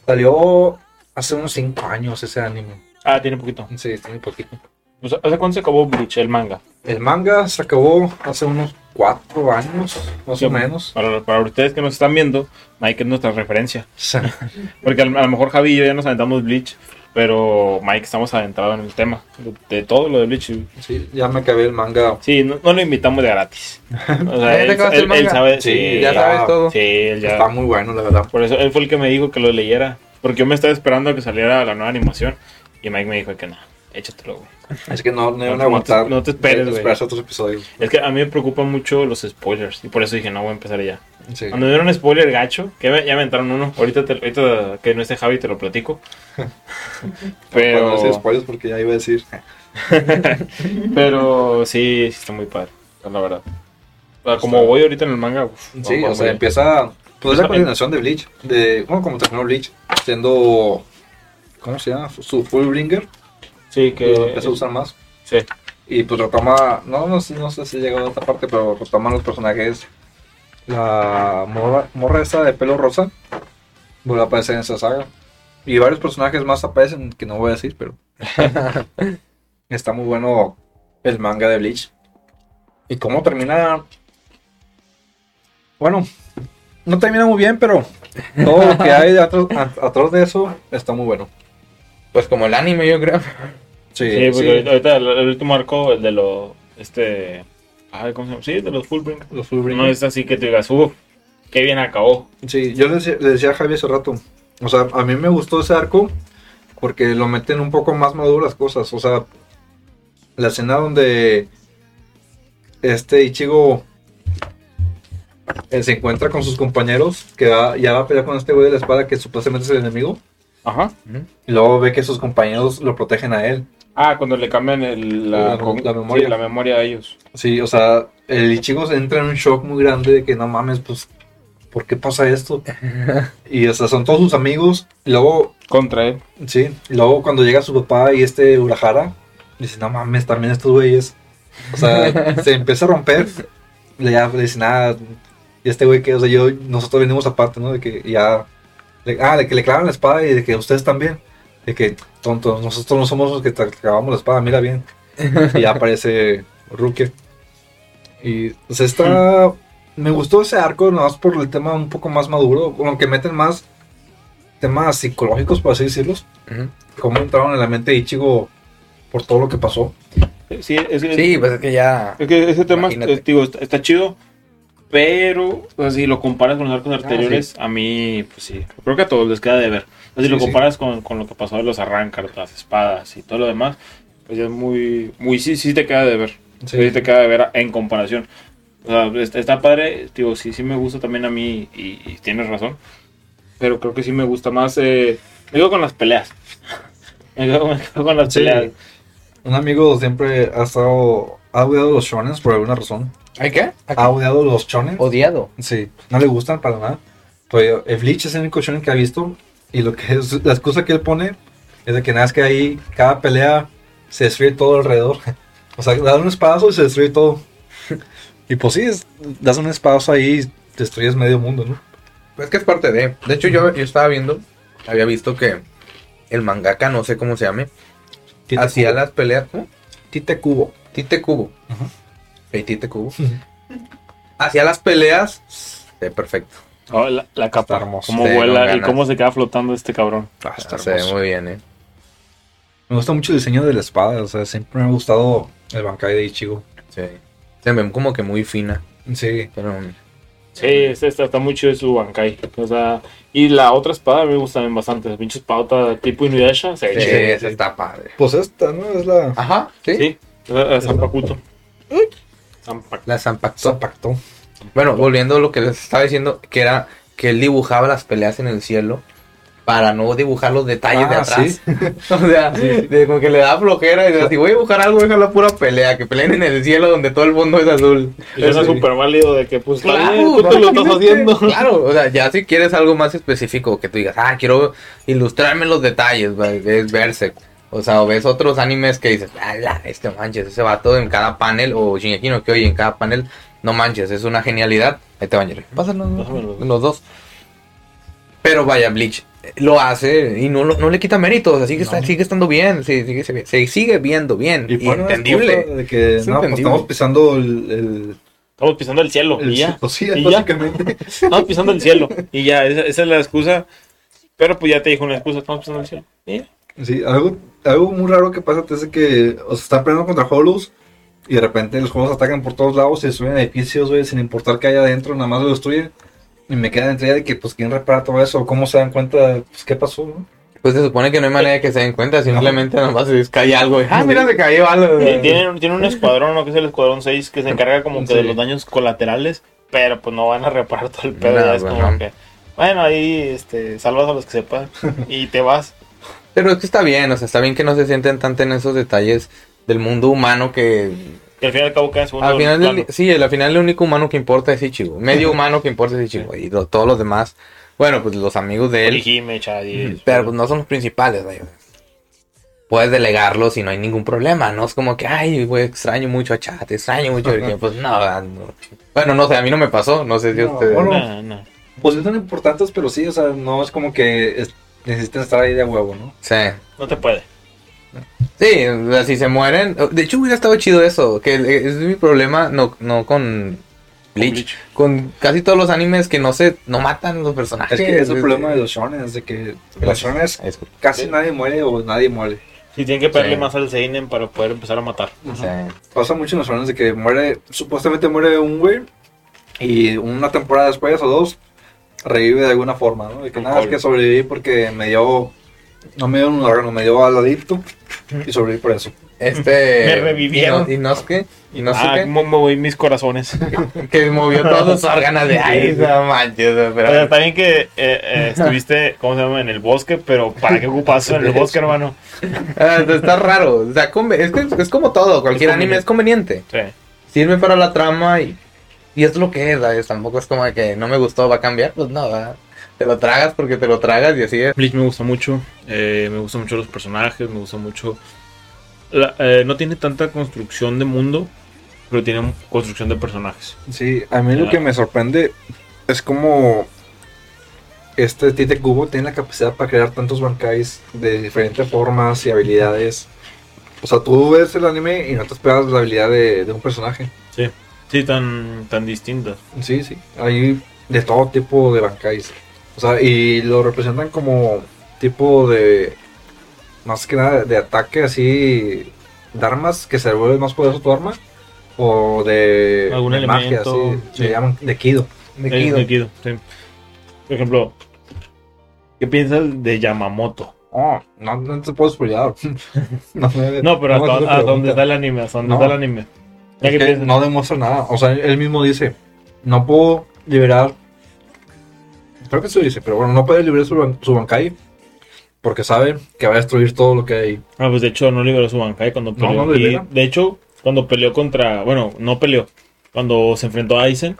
Salió hace unos 5 años ese anime. Ah, tiene poquito. Sí, tiene poquito. Pues, ¿Hace cuándo se acabó Bleach, el manga? El manga se acabó hace unos 4 años, más Sí, o menos. Para, para ustedes que nos están viendo, Mike es nuestra referencia. Porque a, lo a lo mejor Javi y yo ya nos aventamos Bleach, pero Mike estamos adentrados en el tema de, de todo lo de Bleach. Sí, ya me acabé el manga. Sí, no, no lo invitamos de gratis. O sea, ¿Ya él, acabaste el él- él sabe, Sí, sí, ya sabes todo. Sí, él ya. Está muy bueno, la verdad. Por eso él fue el que me dijo que lo leyera. Porque yo me estaba esperando a que saliera la nueva animación. Y Mike me dijo que no, échatelo, güey. Es que no, no iban a No te- aguantar. no te esperes, güey. esperarse otros episodios. Es que a mí me preocupan mucho los spoilers. Y por eso dije, no, voy a empezar ya. Sí. Cuando dieron un spoiler gacho, que ya me entraron uno. Ahorita, te- ahorita que no esté Javi te lo platico. Pero... No spoilers porque ya iba a decir. pero sí, sí está muy padre. La verdad. O sea, como voy ahorita en el manga. uf, Sí, o sea, empieza. Pues es la continuación de Bleach. De, bueno, como terminó Bleach. Siendo. ¿Cómo se llama? Su Fullbringer. Sí, Que lo que. empieza a usar más. Sí. Y pues retoma. No, no, sé- no sé si llegó a esta parte, pero retoman los personajes. La morra, morra esa de pelo rosa. Vuelve a aparecer en esa saga. Y varios personajes más aparecen que no voy a decir, pero. Está muy bueno el manga de Bleach. Y cómo termina. Bueno, no termina muy bien, pero todo lo que hay atrás de eso está muy bueno. Pues como el anime, yo creo. Sí, Sí, porque sí. ahorita- ahorita el, el último arco, el de los. Este. Ay, ¿cómo se llama? Sí, de los Fullbring. Los Fullbringer. No es así que te digas, uff, qué bien acabó. Sí, yo le decía, le decía a Javi hace rato. O sea, a mí me gustó ese arco porque lo meten un poco más maduro las cosas. O sea, la escena donde este Ichigo eh, se encuentra con sus compañeros, que va- ya va a pelear con este güey de la espada que supuestamente es el enemigo. Ajá. Y luego ve que sus compañeros lo protegen a él. Ah, cuando le cambian el, la, La- la memoria. sí, la memoria a ellos. Sí, o sea, el Ichigo se entra en un shock muy grande de que no mames, pues, ¿por qué pasa esto? Y o sea, son todos sus amigos. Y luego Contra él. Sí, y luego cuando llega su papá y este Urahara, dice, no mames, también estos güeyes. O sea, se empieza a romper. Le, ya, le dice, nada, y este güey que, o sea, yo, nosotros venimos aparte, ¿no? De que ya, ah, de que le clavan la espada y de que ustedes también. De que, tontos, nosotros no somos los que te clavamos la espada, mira bien. Y ya aparece Rukia. Y, o sea, está, me gustó ese arco, nada más por el tema un poco más maduro, como que meten más temas psicológicos, por así decirlos Ujú. cómo entraron en la mente de Ichigo por todo lo que pasó. Sí, es que, Sí, pues es que ya. es que ese tema, eh, digo, está, está chido. Pero, o sea, si lo comparas con los arcos Ah, anteriores, a mí, pues sí, creo que a todos les queda de ver. O sea, si Sí, lo sí. comparas con, con lo que pasó de los arrancars, las espadas y todo lo demás, pues ya es muy, muy, sí, sí te queda de ver. Sí, te queda de ver en comparación. O sea, está, está padre, digo, sí, sí me gusta también a mí y, y tienes razón. Pero creo que sí me gusta más, eh, me quedo con las peleas. Me quedo, me quedo con las peleas. Un amigo siempre ha estado, ha odiado los shonen por alguna razón. ¿Hay qué? Ha odiado los chones. Odiado. Sí, no le gustan para nada. Pero el Bleach es el único shonen que ha visto. Y lo que la excusa que él pone es de que nada, es que ahí cada pelea se destruye todo alrededor. O sea, das un espadazo y se destruye todo. y pues sí, das un espadazo ahí y destruyes medio mundo, ¿no? Pues que es parte de. De hecho, yo, estaba viendo, había visto que el mangaka, no sé cómo se llame, hacía las peleas. ¿cómo? Tite Cubo. Tite Cubo. Uh. 27 cubos. Hacia las peleas, eh, perfecto. Oh, la, la, capa, hermoso. cómo sí, vuela y cómo se queda flotando este cabrón. Ah, está se ve muy bien, eh. Me gusta mucho el diseño de la espada, o sea, siempre me ha gustado el Bankai de Ichigo. Sí. Se ve como que muy fina. Sí. Pero... Sí, este está, está muy chido su Bankai. O sea, y la otra espada me gusta también bastante. La pinche espada tipo Inuyasha. Sí, sí, sí esa está padre. Pues esta, ¿no? Es la. Ajá, sí. Sí, es Zampacuto. Zanpak- La. Zapacto. Bueno, volviendo a lo que les estaba diciendo, que era que él dibujaba las peleas en el cielo para no dibujar los detalles de Ah, atrás. o sea, de como que le da flojera y dice, si voy a dibujar algo, deja la pura pelea, que peleen en el cielo donde todo el mundo es azul. Y Eso- súper válido de que, pues, Claro, bien, tú te lo estás haciendo. Claro, o sea, ya si quieres algo más específico, que tú digas, ah, quiero ilustrarme los detalles, va, es Berserk. O sea, o ves otros animes que dices, ah, la, este manches, ese vato en cada panel, o Shingeki no Kyojin en cada panel, no manches, es una genialidad. Ahí te van, Jerry. Pásanos los dos. Pero vaya, Bleach eh, lo hace y no, lo- no le quita mérito, o sea, sigue, está- sigue estando bien, sigue, se, se sigue viendo bien, y, entendible. De que Es no, entendible. estamos pisando el. el, Estamos pisando el cielo el y ya. pues sí, Y ya. básicamente. Estamos pisando el cielo y ya, esa, esa es la excusa. Pero pues ya te dijo una excusa, estamos pisando el cielo. Y ya. Sí, algo, algo muy raro que pasa es que o se están peleando contra Hollows y de repente los juegos atacan por todos lados y destruyen edificios, güey, sin importar qué hay adentro, nada más lo destruyen. Y me queda entre de que, pues, ¿quién repara todo eso? ¿Cómo se dan cuenta, pues, qué pasó, no? Pues se supone que no hay manera de que se den cuenta, simplemente nomás se cae algo. y, Ah, mira, se cayó algo. Y tienen, tienen un escuadrón, ¿no? Que es el escuadrón 6, que se encarga como que de Sí. los daños colaterales, pero pues no van a reparar todo el pedo. No, ya es como no. que, bueno, ahí este, salvas a los que sepan y te vas. Pero es que está bien, o sea, está bien que no se sienten tanto en esos detalles del mundo humano que Y al fin y al cabo queda en segundo al final del, sí, al final el único humano que importa es Ichigo, medio humano que importa es Ichigo y lo- todos los demás, bueno, pues los amigos de él, Orihime, Chadi, pero pues no son los principales, vaya. Puedes delegarlos y no hay ningún problema, no es como que, ay, güey, extraño mucho a Chat, extraño mucho a Orihime", pues no, no. bueno, no sé, a mí no me pasó, no sé si No, ustedes... bueno, No, no. Pues sí son importantes, pero sí, o sea, no es como que es- necesiten estar ahí de huevo, ¿no? Sí. No te puede. Sí, o sea, si se mueren. De hecho, hubiera estado chido eso. Que es mi problema, no, no con Bleach. Bleach. Con casi todos los animes que no se no matan los personajes. Es que es el problema de los shonen, es de que los shonen Es- casi nadie muere o nadie muere. Sí, tienen que pegarle Sí. más al Seinen para poder empezar a matar. sí. Pasa mucho en los shonen de que muere, supuestamente muere un güey y una temporada después o dos revive de alguna forma, ¿no? De que nada, es que sobreviví porque me dio, no me dio un órgano, me dio al adicto y sobreviví por eso. Este. Me revivieron. Y no, y y no sé ah, qué. cómo moví mis corazones. Que movió todos sus órganos de ahí. No manches, O sea, pero. está bien que eh, eh, estuviste, ¿cómo se llama? En el bosque, pero ¿para qué ocupas en el bosque, hermano? Ah, está raro. O sea, es, que es como todo. Cualquier Es anime es conveniente. Sí. Sirve para la trama y. Y es lo que es, ¿sabes? Tampoco es como de que no me gustó, va a cambiar. Pues no, ¿verdad? Te lo tragas porque te lo tragas y así es. Bleach me gusta mucho, eh, me gustan mucho los personajes, me gusta mucho... la- eh, no tiene tanta construcción de mundo, pero tiene construcción de personajes. Sí, a mí lo que me sorprende es como este Tite Kubo tiene la capacidad para crear tantos bancais de diferentes formas y habilidades. O sea, tú ves el anime y no te esperas la habilidad de, de un personaje. Sí, sí, tan, tan distintas. Sí, sí. Hay de todo tipo de bancais. O sea, y lo representan como tipo de. Más que nada de ataque así. De armas que se vuelve más poderoso tu arma. O de, Algún de magia, elemento, así. sí. Se llaman de Kido. Quedo. me quedo, sí. Por ejemplo, ¿qué piensas de Yamamoto? Oh, no, no te puedo spoilear. no, pero no esa a dónde está el anime, hasta dónde está el anime. Es que no demuestra nada. O sea, él mismo dice: No puedo liberar. Creo que eso dice, pero bueno, no puede liberar su, ban- su Bankai. Porque sabe que va a destruir todo lo que hay. Ah, pues de hecho no liberó su Bankai cuando No, peleó. no y libera. de hecho, cuando peleó contra. Bueno, no peleó. Cuando se enfrentó a Aizen,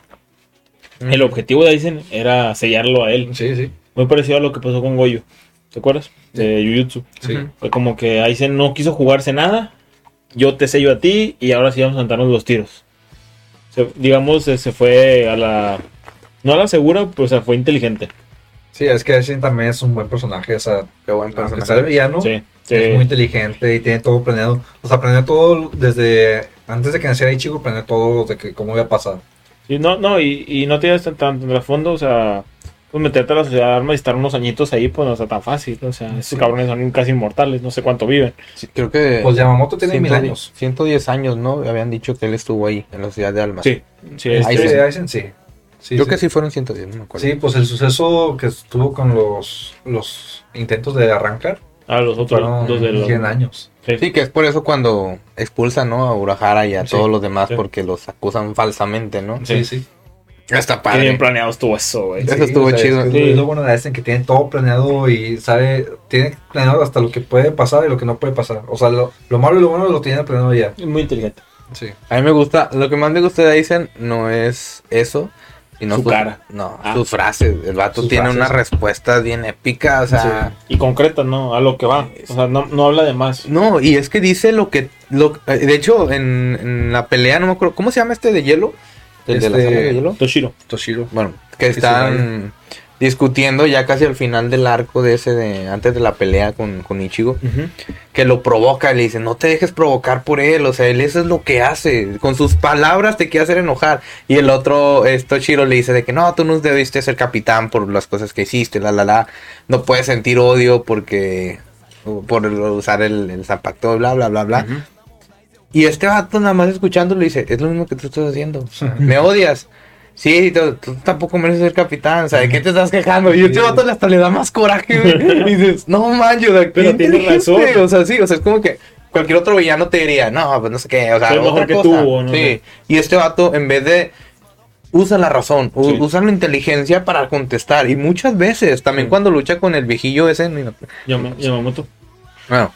el objetivo de Aizen era sellarlo a él. Sí, sí. Muy parecido a lo que pasó con Goyo. ¿Te acuerdas? De Jujutsu. sí. Fue como que Aizen no quiso jugarse nada. Yo te sello a ti y ahora sí vamos a sentarnos los tiros. Se- digamos, eh, se fue a la. No a la segura, pues o sea, fue inteligente. Sí, es que Ashen también es un buen personaje. O sea, Qué buen personaje. sea villano, Sí, sí. es muy inteligente y tiene todo planeado. O sea, planeó todo desde antes de que naciera Ichigo, planeó todo de que cómo iba a pasar. Sí, no, no, y, y no tienes tan, tan trasfondo, o sea, pues meterte a la sociedad de armas y estar unos añitos ahí, pues no está tan fácil. O sea, estos cabrones son casi inmortales, no sé cuánto viven. Sí, creo que. Pues Yamamoto tiene mil 110 años. 110 años, ¿no? Habían dicho que él estuvo ahí, en la ciudad de Almas. Sí, sí, Este, Aizen. Aizen, sí. Sí, Creo sí. que sí fueron 110, no me acuerdo. Sí, pues el suceso que estuvo con los, los intentos de arrancar a los otros dos de los. 100 años. Sí, Sí, que es por eso cuando expulsan, ¿no? A Urahara y a Sí, todos los demás sí. porque los acusan falsamente, ¿no? Sí, sí. Está Qué bien padre. planeado estuvo eso, güey. Eso estuvo chido. Es, Sí. es lo bueno de Einstein que tiene todo planeado y sabe, tiene planeado hasta lo que puede pasar y lo que no puede pasar. O sea, lo, lo malo y lo bueno lo tiene planeado ya. Es Muy inteligente. Sí. A mí me gusta, lo que más me gusta de Aizen no es eso, sino Su sus- cara. No, Ah. sus frases. El vato Sus tiene frases. unas respuestas bien épicas, o sea. Y concreta, ¿no? A lo que va. O sea, no, no habla de más. No, y es que dice lo que. Lo, de hecho, en, en la pelea, no me acuerdo. ¿Cómo se llama este de hielo? ¿El de la Este- saga de hielo? Toshiro. Toshiro. Bueno, que están discutiendo ya casi al final del arco de ese de antes de la pelea con, con Ichigo. Que lo provoca, le dice, no te dejes provocar por él, o sea, él eso es lo que hace, con sus palabras te quiere hacer enojar. Y el otro, eh, Toshiro le dice de que no, tú no debiste ser capitán por las cosas que hiciste, la, la, la, no puedes sentir odio porque, por usar el, el zapato, bla, bla, bla, bla. Y este vato nada más escuchándolo dice, es lo mismo que tú estás haciendo, me odias. Sí, tú, tú tampoco mereces ser capitán, o sea, ¿de qué te estás quejando? Y este vato hasta le da más coraje, güey. Y dices, no manches, ¿de qué Pero tiene inteligente". razón. O sea, sí, o sea, es como que cualquier otro villano te diría, no, pues no sé qué, o sea, Soy mejor otra que cosa. tú, o no Sí, y este vato, en vez de usa la razón, Sí. usa la inteligencia para contestar. Y muchas veces, también Sí. cuando lucha con el viejillo ese, Yamamoto. bueno,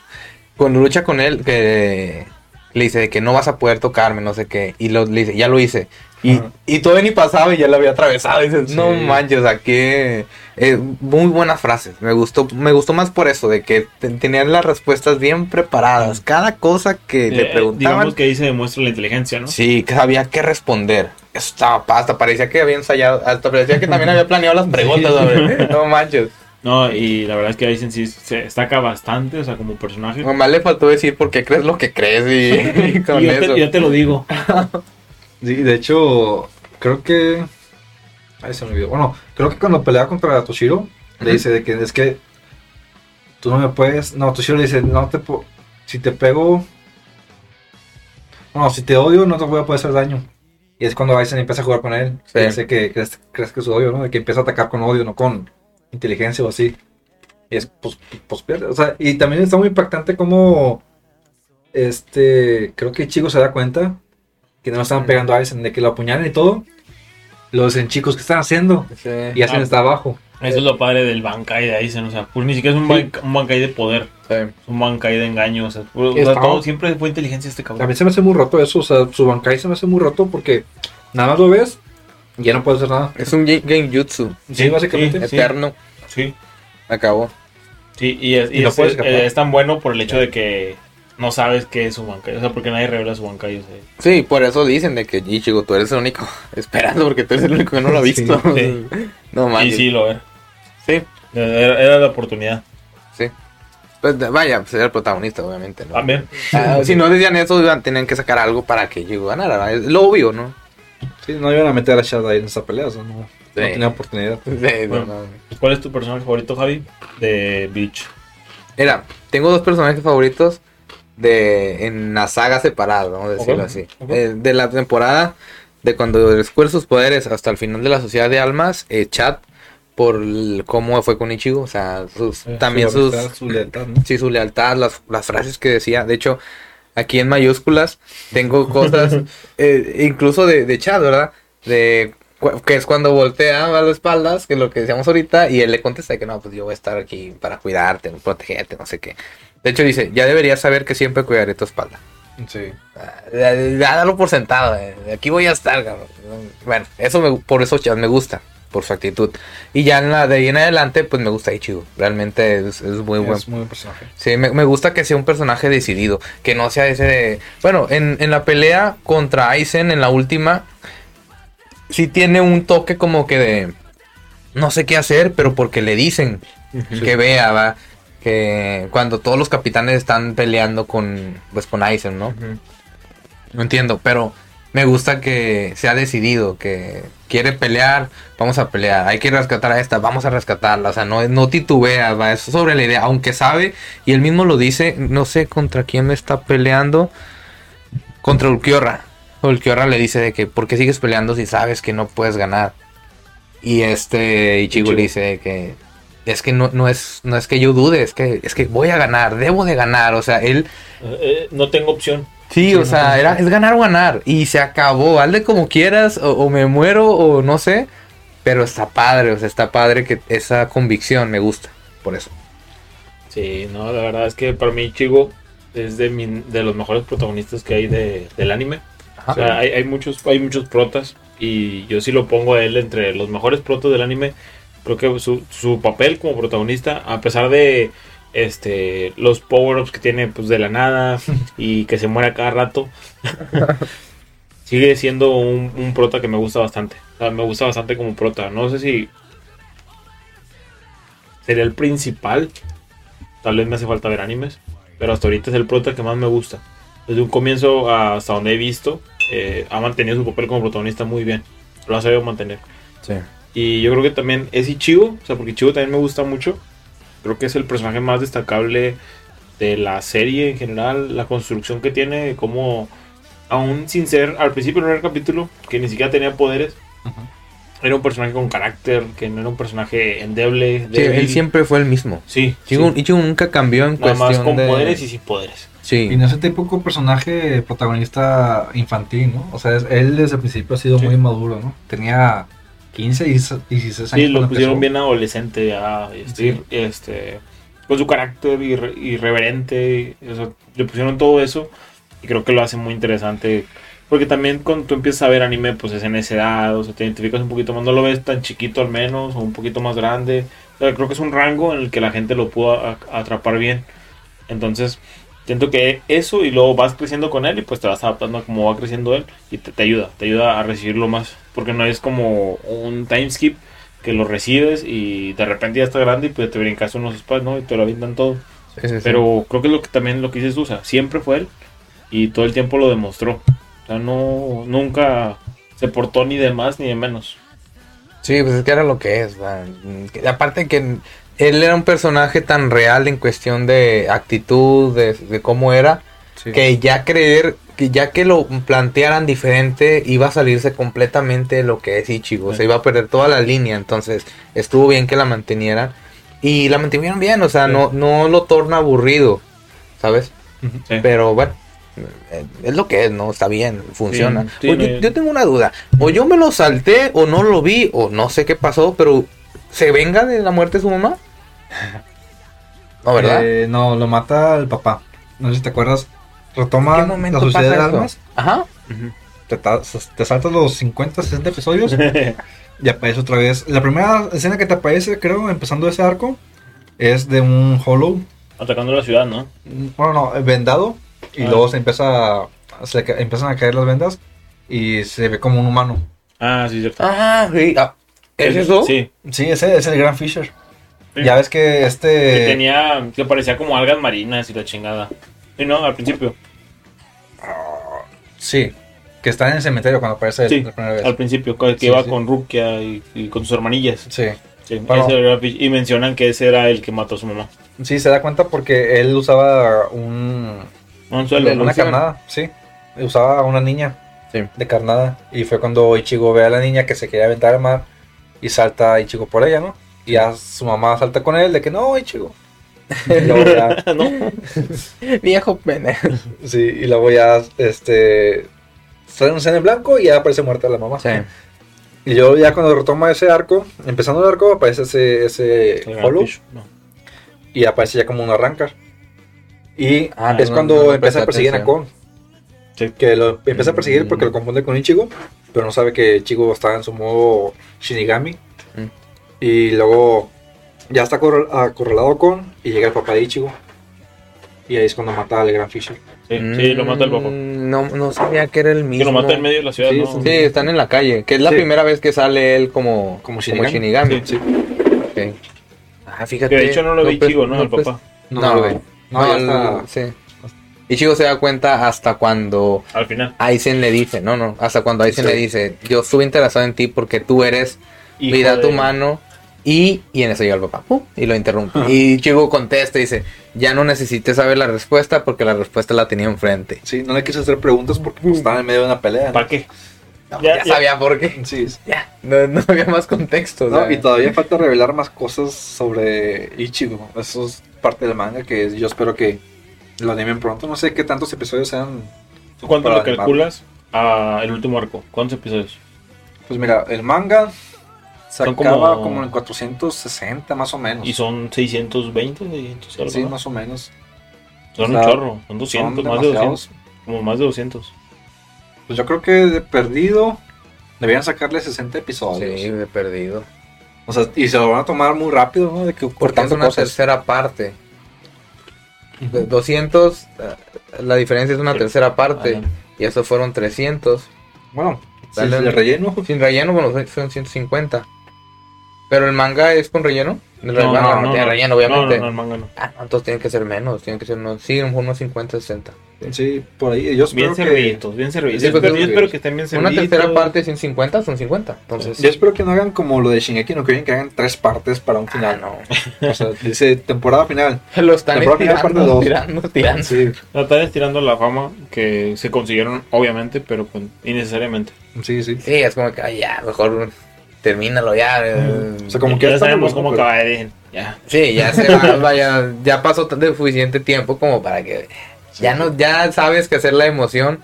cuando lucha con él, que le dice de que no vas a poder tocarme, no sé qué, y lo, le dice, ya lo hice. Y, Ajá. y todavía ni pasaba y ya lo había atravesado. Y dices, no Sí. manches, o sea, que eh, muy buenas frases. Me gustó, me gustó más por eso, de que te- tenían las respuestas bien preparadas. Cada cosa que le Eh, preguntaban, digamos que ahí se demuestra la inteligencia, ¿no? sí, que sabía qué responder. Eso estaba pa- hasta parecía que había ensayado, hasta parecía que también había planeado las preguntas, sobre, no manches. No, y la verdad es que Aizen sí se destaca bastante, o sea, como personaje. Nomás le faltó decir por qué crees lo que crees y, y con Y yo, eso. te, yo te lo digo. Sí, de hecho, creo que. Ay, se me olvidó. Bueno, creo que cuando pelea contra Toshiro, le dice de que es que tú no me puedes. No, Toshiro le dice, no te po- Si te pego. No, si te odio, no te voy a poder hacer daño. Y es cuando Aizen empieza a jugar con él. Sí. Y dice que crees, crees que es odio, ¿no? De que empieza a atacar con odio, no con inteligencia o así. Y es, pues, pues pierde. O sea, y también está muy impactante como. Este. Creo que Ichigo se da cuenta que no estaban pegando a Aizen, de que lo apuñalan y todo. Los en chicos, ¿qué están haciendo? Sí. Y Aizen Ah. está abajo. Eso es lo padre del Bankai de Aizen, o sea, pues ni siquiera es un, Sí. bank- un Bankai de poder, Sí. es un Bankai de engaño, o sea, o sea, Está- todo siempre fue inteligencia este A cabrón. mí se me hace muy roto eso, o sea, su Bankai se me hace muy roto porque nada más lo ves ya no puedes hacer nada. Es un ge- Genjutsu Sí, básicamente. sí. eterno. Sí, Acabó. sí, y, es, y Y no es, puedes es- tan bueno por el hecho de que no sabes qué es su Bankai, o sea, porque nadie revela su Bankai, o sea, Sí, por eso dicen de que Ichigo, tú eres el único esperando porque tú eres el único que no lo ha Sí, visto. sí. No y manches. sí lo era, Sí, era, era la oportunidad, sí. Pues vaya, pues era el protagonista, obviamente, ¿no? también. Ah, si no decían eso, iban- tenían que sacar algo para que Ichigo ganara. Es lo obvio, ¿no? Sí, no iban a meter a Shad ahí en esa pelea, o sea, no, no Sí. tenía oportunidad. Sí, Bueno. no, no. ¿Cuál es tu personaje favorito, Javi? De Bleach. Mira, tengo dos personajes favoritos de en la saga separada, vamos a decirlo así. Eh, de la temporada de cuando descubre sus poderes hasta el final de la Sociedad de Almas, eh, Chat por el- cómo fue con Ichigo, o sea, sus, Eh, también Su sus, amistad, su lealtad, ¿no? sí, su lealtad, las, las frases que decía. De hecho, aquí en mayúsculas tengo cosas, eh, incluso de, de Chad, ¿verdad? De que es cuando voltea a las espaldas, que es lo que decíamos ahorita, y él le contesta que no, pues yo voy a estar aquí para cuidarte, protegerte, no sé qué. De hecho dice, ya deberías saber que siempre cuidaré tu espalda. Sí. Ah, dalo por sentado, eh, aquí voy a estar, cabrón. Bueno, eso me, por eso Chad me gusta, por su actitud. Y ya en la de ahí en adelante, pues me gusta Ichigo. Realmente es, es muy buen es muy buen personaje. Sí, me, me gusta que sea un personaje decidido, que no sea ese de... Bueno, en, en la pelea contra Aizen, en la última, sí tiene un toque como que de... No sé qué hacer, pero porque le dicen que vea, va. Que cuando todos los capitanes están peleando con, pues, con Aizen, ¿no? No entiendo, pero me gusta que sea decidido, que quiere pelear, vamos a pelear, hay que rescatar a esta, vamos a rescatarla, o sea, no, no titubea, va, es sobre la idea, aunque sabe, y él mismo lo dice, no sé contra quién me está peleando, contra Ulquiorra. Ulquiorra le dice de que, ¿por qué sigues peleando si sabes que no puedes ganar? Y este Ichigo le dice que es que no, no es no es que yo dude, es que es que voy a ganar, debo de ganar, o sea, él Eh, eh, no tengo opción. Sí, Sí, o no sea, era, es ganar o ganar. Y se acabó. Hazle como quieras, o, o me muero, o no sé. Pero está padre, o sea, está padre que esa convicción me gusta. Por eso. Sí, no, la verdad es que para mí Chigo es de, mi- de los mejores protagonistas que hay de, del anime. Ajá. O sea, hay, hay muchos, hay muchos protas y yo sí lo pongo a él entre los mejores protas del anime. Creo que su, su papel como protagonista, a pesar de este los power-ups que tiene pues de la nada y que se muere cada rato, sigue siendo un, un prota que me gusta bastante. O sea, me gusta bastante como prota. No sé si sería el principal. Tal vez me hace falta ver animes. Pero hasta ahorita es el prota que más me gusta. Desde un comienzo hasta donde he visto, eh, ha mantenido su papel como protagonista muy bien. Lo ha sabido mantener. Sí. Y yo creo que también es Ichigo, o sea, porque Ichigo también me gusta mucho. Creo que es el personaje más destacable de la serie en general, la construcción que tiene, como aún sin ser, al principio del primer capítulo, que ni siquiera tenía poderes, era un personaje con carácter, que no era un personaje endeble. Sí, débil. él siempre fue el mismo. Sí, Ichigo, sí. Ichigo nunca cambió en Nada más cuestión con de... poderes y sin poderes. Sí. Y no es el típico personaje protagonista infantil, ¿no? O sea, es- él desde el principio ha sido Sí. muy maduro, ¿no? Tenía 15 y 16 años. Sí, lo pusieron empezó. bien adolescente ya, este, este, con su carácter irre- irreverente, o sea, le pusieron todo eso y creo que lo hace muy interesante. Porque también cuando tú empiezas a ver anime, pues es en esa edad, o sea, te identificas un poquito más, no lo ves tan chiquito al menos, o un poquito más grande. O sea, creo que es un rango en el que la gente lo pudo atrapar bien. Entonces, siento que eso y luego vas creciendo con él y pues te vas adaptando a cómo va creciendo él y te, te ayuda, te ayuda a recibirlo más. Porque no es como un time skip que lo recibes y de repente ya está grande y pues te brincas unos spots, ¿no? Y te lo avientan todo. Sí, sí, sí. Pero creo que es lo que también lo que dices sea, siempre fue él y todo el tiempo lo demostró. O sea, no, nunca se portó ni de más ni de menos. Sí, pues es que era lo que es. Aparte que él era un personaje tan real en cuestión de actitud, de, de cómo era, Sí. que ya creer, que ya que lo plantearan diferente, iba a salirse completamente de lo que es Ichigo. Sí. Se iba a perder toda la línea. Entonces, estuvo bien que la mantenieran. Y la mantuvieron bien, o sea, Sí. no, no lo torna aburrido, ¿sabes? Pero bueno, eh, es lo que es, ¿no? Está bien, funciona. No- yo tengo una duda. O yo me lo salté, o no lo vi, o no sé qué pasó, pero ¿se venga de la muerte de su mamá? No, ¿verdad? Eh, no, lo mata el papá. No sé si te acuerdas. ¿En Retoma la sociedad de almas. Ajá. Te, ta- te saltas los 50, 60 episodios. y aparece otra vez. La primera escena que te aparece, creo, empezando ese arco, es de un Hollow. Atacando la ciudad, ¿no? Bueno, no, vendado. Y Ah. luego se empieza a, se empiezan a caer las vendas. Y se ve como un humano. Ah, sí, cierto. Ajá, sí. Ah, ¿Es eso? Sí. Sí, ese es el Gran Fisher. Sí. Ya ves que Que este. tenía, que parecía como algas marinas y la chingada. Sí, no, al principio. Sí, que está en el cementerio cuando aparece Sí, la primera vez. al principio, que Sí, iba sí. con Rukia y, y con sus hermanillas. Sí. Sí, Bueno. ese era Fish- y mencionan que ese era el que mató a su mamá. Sí, se da cuenta porque él usaba un, Un ¿no? una ilusión. carnada, sí. Usaba a una niña Sí. de carnada. Y fue cuando Ichigo ve a la niña que se quería aventar al mar y salta Ichigo por ella, ¿no? Y ya su mamá salta con él de que no, Ichigo. Y luego ya, ¿No? Viejo pene. sí, y luego ya este sale un en blanco y ya aparece muerta la mamá. Sí. Y luego ya cuando retoma ese arco, empezando el arco, aparece ese, ese Hollow no. y aparece ya como un arrancar. Y Ah, es no, cuando no, no empieza a perseguir a. Kon. Sí. Que lo empieza a perseguir Mm. porque lo confunde con Ichigo, pero no sabe que Ichigo está en su modo Shinigami. Mm. Y luego ya está acorral- acorralado con y llega el papá de Ichigo. Y ahí es cuando mata al Gran Fisher. Sí, sí, lo mata el papá. Mm, No, no sabía que era el mismo. Que lo mata en medio de la ciudad, Sí, ¿no? están en la calle. Que es la Sí. primera vez que sale él como, Como como Shinigami. Shinigami. Sí. Ah, fíjate. Que de hecho no lo vi pues, chico, ¿no? El pues, papá. No, No, no, no, no, ya el- está. sí. Ichigo se da cuenta hasta cuando Al final. Aizen le dice, no, no, hasta cuando Aizen Sí. le dice, yo estuve interesado en ti porque tú eres Hijo vida de- tu mano y, y en eso llega el papá ¡pum! y lo interrumpe. Ajá. Y Ichigo contesta y dice, ya no necesité saber la respuesta porque la respuesta la tenía enfrente. Sí, no le quiso hacer preguntas porque pues, estaba en medio de una pelea. ¿no? ¿Para qué? No, Ya- ya, ya. sabía por qué. Sí, Ya, no, no había más contexto. No, y todavía falta revelar más cosas sobre Ichigo. Eso es parte del manga que yo espero que lo animen pronto. No sé qué tantos episodios sean ¿Tú cuánto animar. calculas a el último arco? ¿Cuántos episodios? Pues mira, el manga se Son acaba como- como... en 460 más o menos. Y son 620, 600, algo, Sí, ¿no? más o menos. Son o un chorro, son 200, son más de demasiados. 200. Como más de 200. Pues yo creo que de perdido deberían sacarle 60 episodios. Sí, de perdido. O sea, y se lo van a tomar muy rápido, ¿no? De que cortando una cosas. tercera parte. De 200, eh, la diferencia es una tercera parte. Ajá. Y eso fueron 300. Bueno, si Dale. le relleno. Sin relleno, bueno, fueron 150. Pero el manga es con relleno. El manga no, tiene relleno, obviamente. No, no, no, el manga no. Ah, no, entonces tienen que ser menos. Tienen que ser unos, sí, unos 50, 60. Sí, por ahí. Yo Bien que, serviditos, bien serviditos. Sí, yo, pues, espero, yo espero que estén bien Una serviditos. tercera parte de 150 son 50. Entonces, yo espero que no hagan como lo de Shingeki no Kyojin, que hagan tres partes para un ah, final. no. O sea, dice temporada final. Lo están Temporada final, parte estirando, dos. estirando, estirando. Sí, No, están estirando la fama que se consiguieron, obviamente, pero innecesariamente. sí, sí. Sí, es como que ay, ya, mejor termínalo ya. eh. O sea, como que ya sabemos cómo pero- acaba de Ya. Sí, ya se va, vaya, ya pasó de suficiente tiempo como para que ya no, ya sabes que hacer la emoción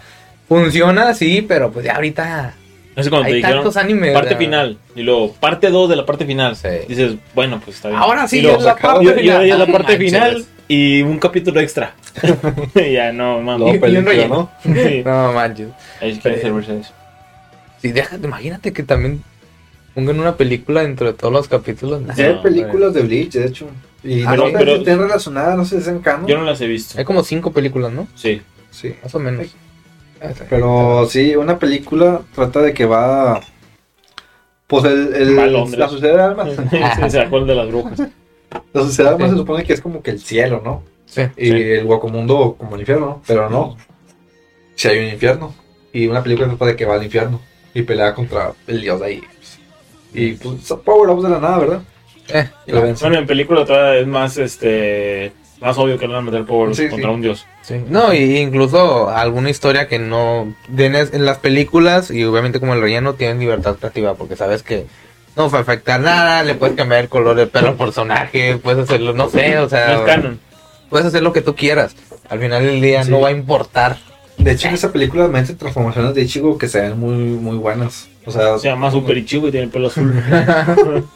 funciona, sí, pero pues ya ahorita Es cuando te hay dijeron tantos animes. parte ya. final y luego parte 2 de la parte final. Sí. Dices, bueno, pues está bien. Ahora sí Y luego es la parte y- y final. ya es la No parte manches. final y un capítulo extra. Y ya no, mames. y un película, relleno. ¿no? Sí. No manches. Ahí quieren servirse de eso. Sí, déjate, imagínate que también pongan una película dentro de todos los capítulos. Ya hay No, películas de Bleach, de hecho. Y Ah, no pero- estén relacionadas, no sé si sean canon. Yo no las he visto. Hay como cinco películas, ¿no? Sí. Sí. Más o menos. Ah, sí. Pero sí, una película trata de que va. Pues el, el- la sociedad de almas. Se sacó el de las brujas. La sociedad de almas Sí. se supone que es como que el cielo, ¿no? Sí. Y Sí. el guacomundo como el infierno, ¿no? Pero no. Si hay un infierno. Y una película trata de que va al infierno y pelea contra el dios de ahí. Y pues son power-ups de la nada, ¿verdad? Eh, Y vence. Bueno, en película todavía es más este más obvio que le van a meter power Sí, contra sí. un dios. sí. No, y incluso alguna historia que no. En, es- en las películas, y obviamente como el relleno, tienen libertad creativa, porque sabes que no va a afectar nada, le puedes cambiar el color del pelo al personaje, puedes hacerlo, no sé, o sea. No es canon. Puedes hacer lo que tú quieras. Al final del día Sí. no va a importar. De hecho, en esa película mete transformaciones de Ichigo que se ven muy, muy buenas. O sea, Se llama Super Ichigo y tiene el pelo azul.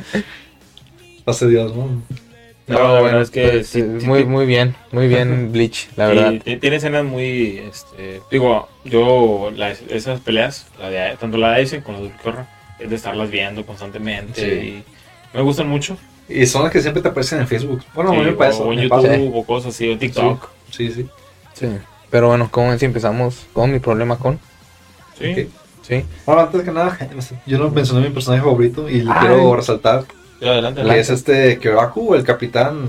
hace Dios, ¿no? No, la verdad es que pues, sí, sí, muy, sí. muy bien, muy bien Bleach, la Y verdad. tiene escenas muy, este, digo, yo las- esas peleas, la de, tanto la de Aizen como la de Ulquiorra, es de estarlas viendo constantemente Sí. y me gustan mucho. Y son las que siempre te aparecen en Facebook. Bueno, a Sí, mí me pasa. o en me YouTube pasa. o cosas así, o TikTok. Sí, sí. Sí. Pero bueno, como si empezamos con mi problema con? Sí. Sí. Bueno, antes que nada, yo no mencioné mi personaje favorito y le Ay. quiero resaltar Sí, adelante. que es este Kyoraku, el capitán,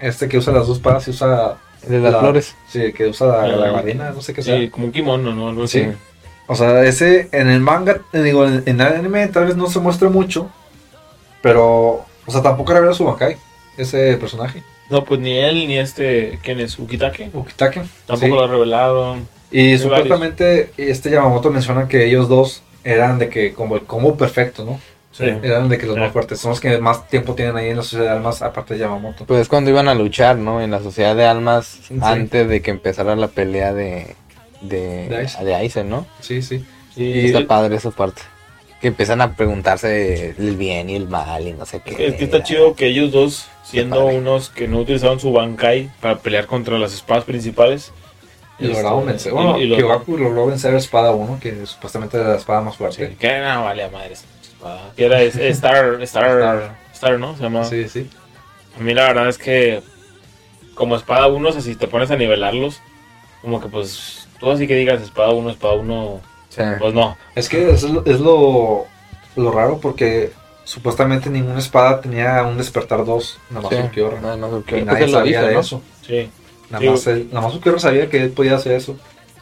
este que usa las dos espadas y usa... De las la- flores. Sí, que usa la, Ah. la gabardina, no sé qué sea. Sí, como un kimono, ¿no? Algo así. Sí. O sea, ese en el manga, eh, digo, en, el anime tal vez no se muestre mucho, pero, o sea, tampoco revela su Bankai, ese personaje, No, pues ni él ni este, ¿quién es? Ukitake. Ukitake. Tampoco Sí. lo revelaron. Y supuestamente este Yamamoto menciona que ellos dos eran de que como el combo perfecto, ¿no? Sí. Eran de que los Sí. más fuertes, son los que más tiempo tienen ahí en la sociedad de almas, aparte de Yamamoto. Pues es cuando iban a luchar, ¿no? En la Sociedad de Almas, antes de que empezara la pelea de... De, De Aizen. de Aizen, ¿no? Sí, sí. Y está padre esa parte. Que empiezan a preguntarse el bien y el mal y no sé qué. Es que está chido que ellos dos, siendo unos que no utilizaban su Bankai para pelear contra las espadas principales, Y lograron este, vencer. y- Bueno, y lo- Kyogaku logró vencer a Espada 1, que supuestamente era la espada más fuerte. Sí, que no vale a madre esa espada. Que era es- Star, Star, Star, ¿no? Se llama. Sí, sí. A mí la verdad es que como espada 1, o sea, si te pones a nivelarlos, como que pues tú así que digas espada 1, espada 1, Sí. pues no. Es que es lo, es lo, lo raro porque supuestamente ninguna espada tenía un despertar 2, nada más Sí. Ulquiorra. No, no, Y Ulquiorra. nadie sabía dice, de ¿no? eso. Sí. Nada Sí. más, él, nada más Ulquiorra sabía que él podía hacer eso.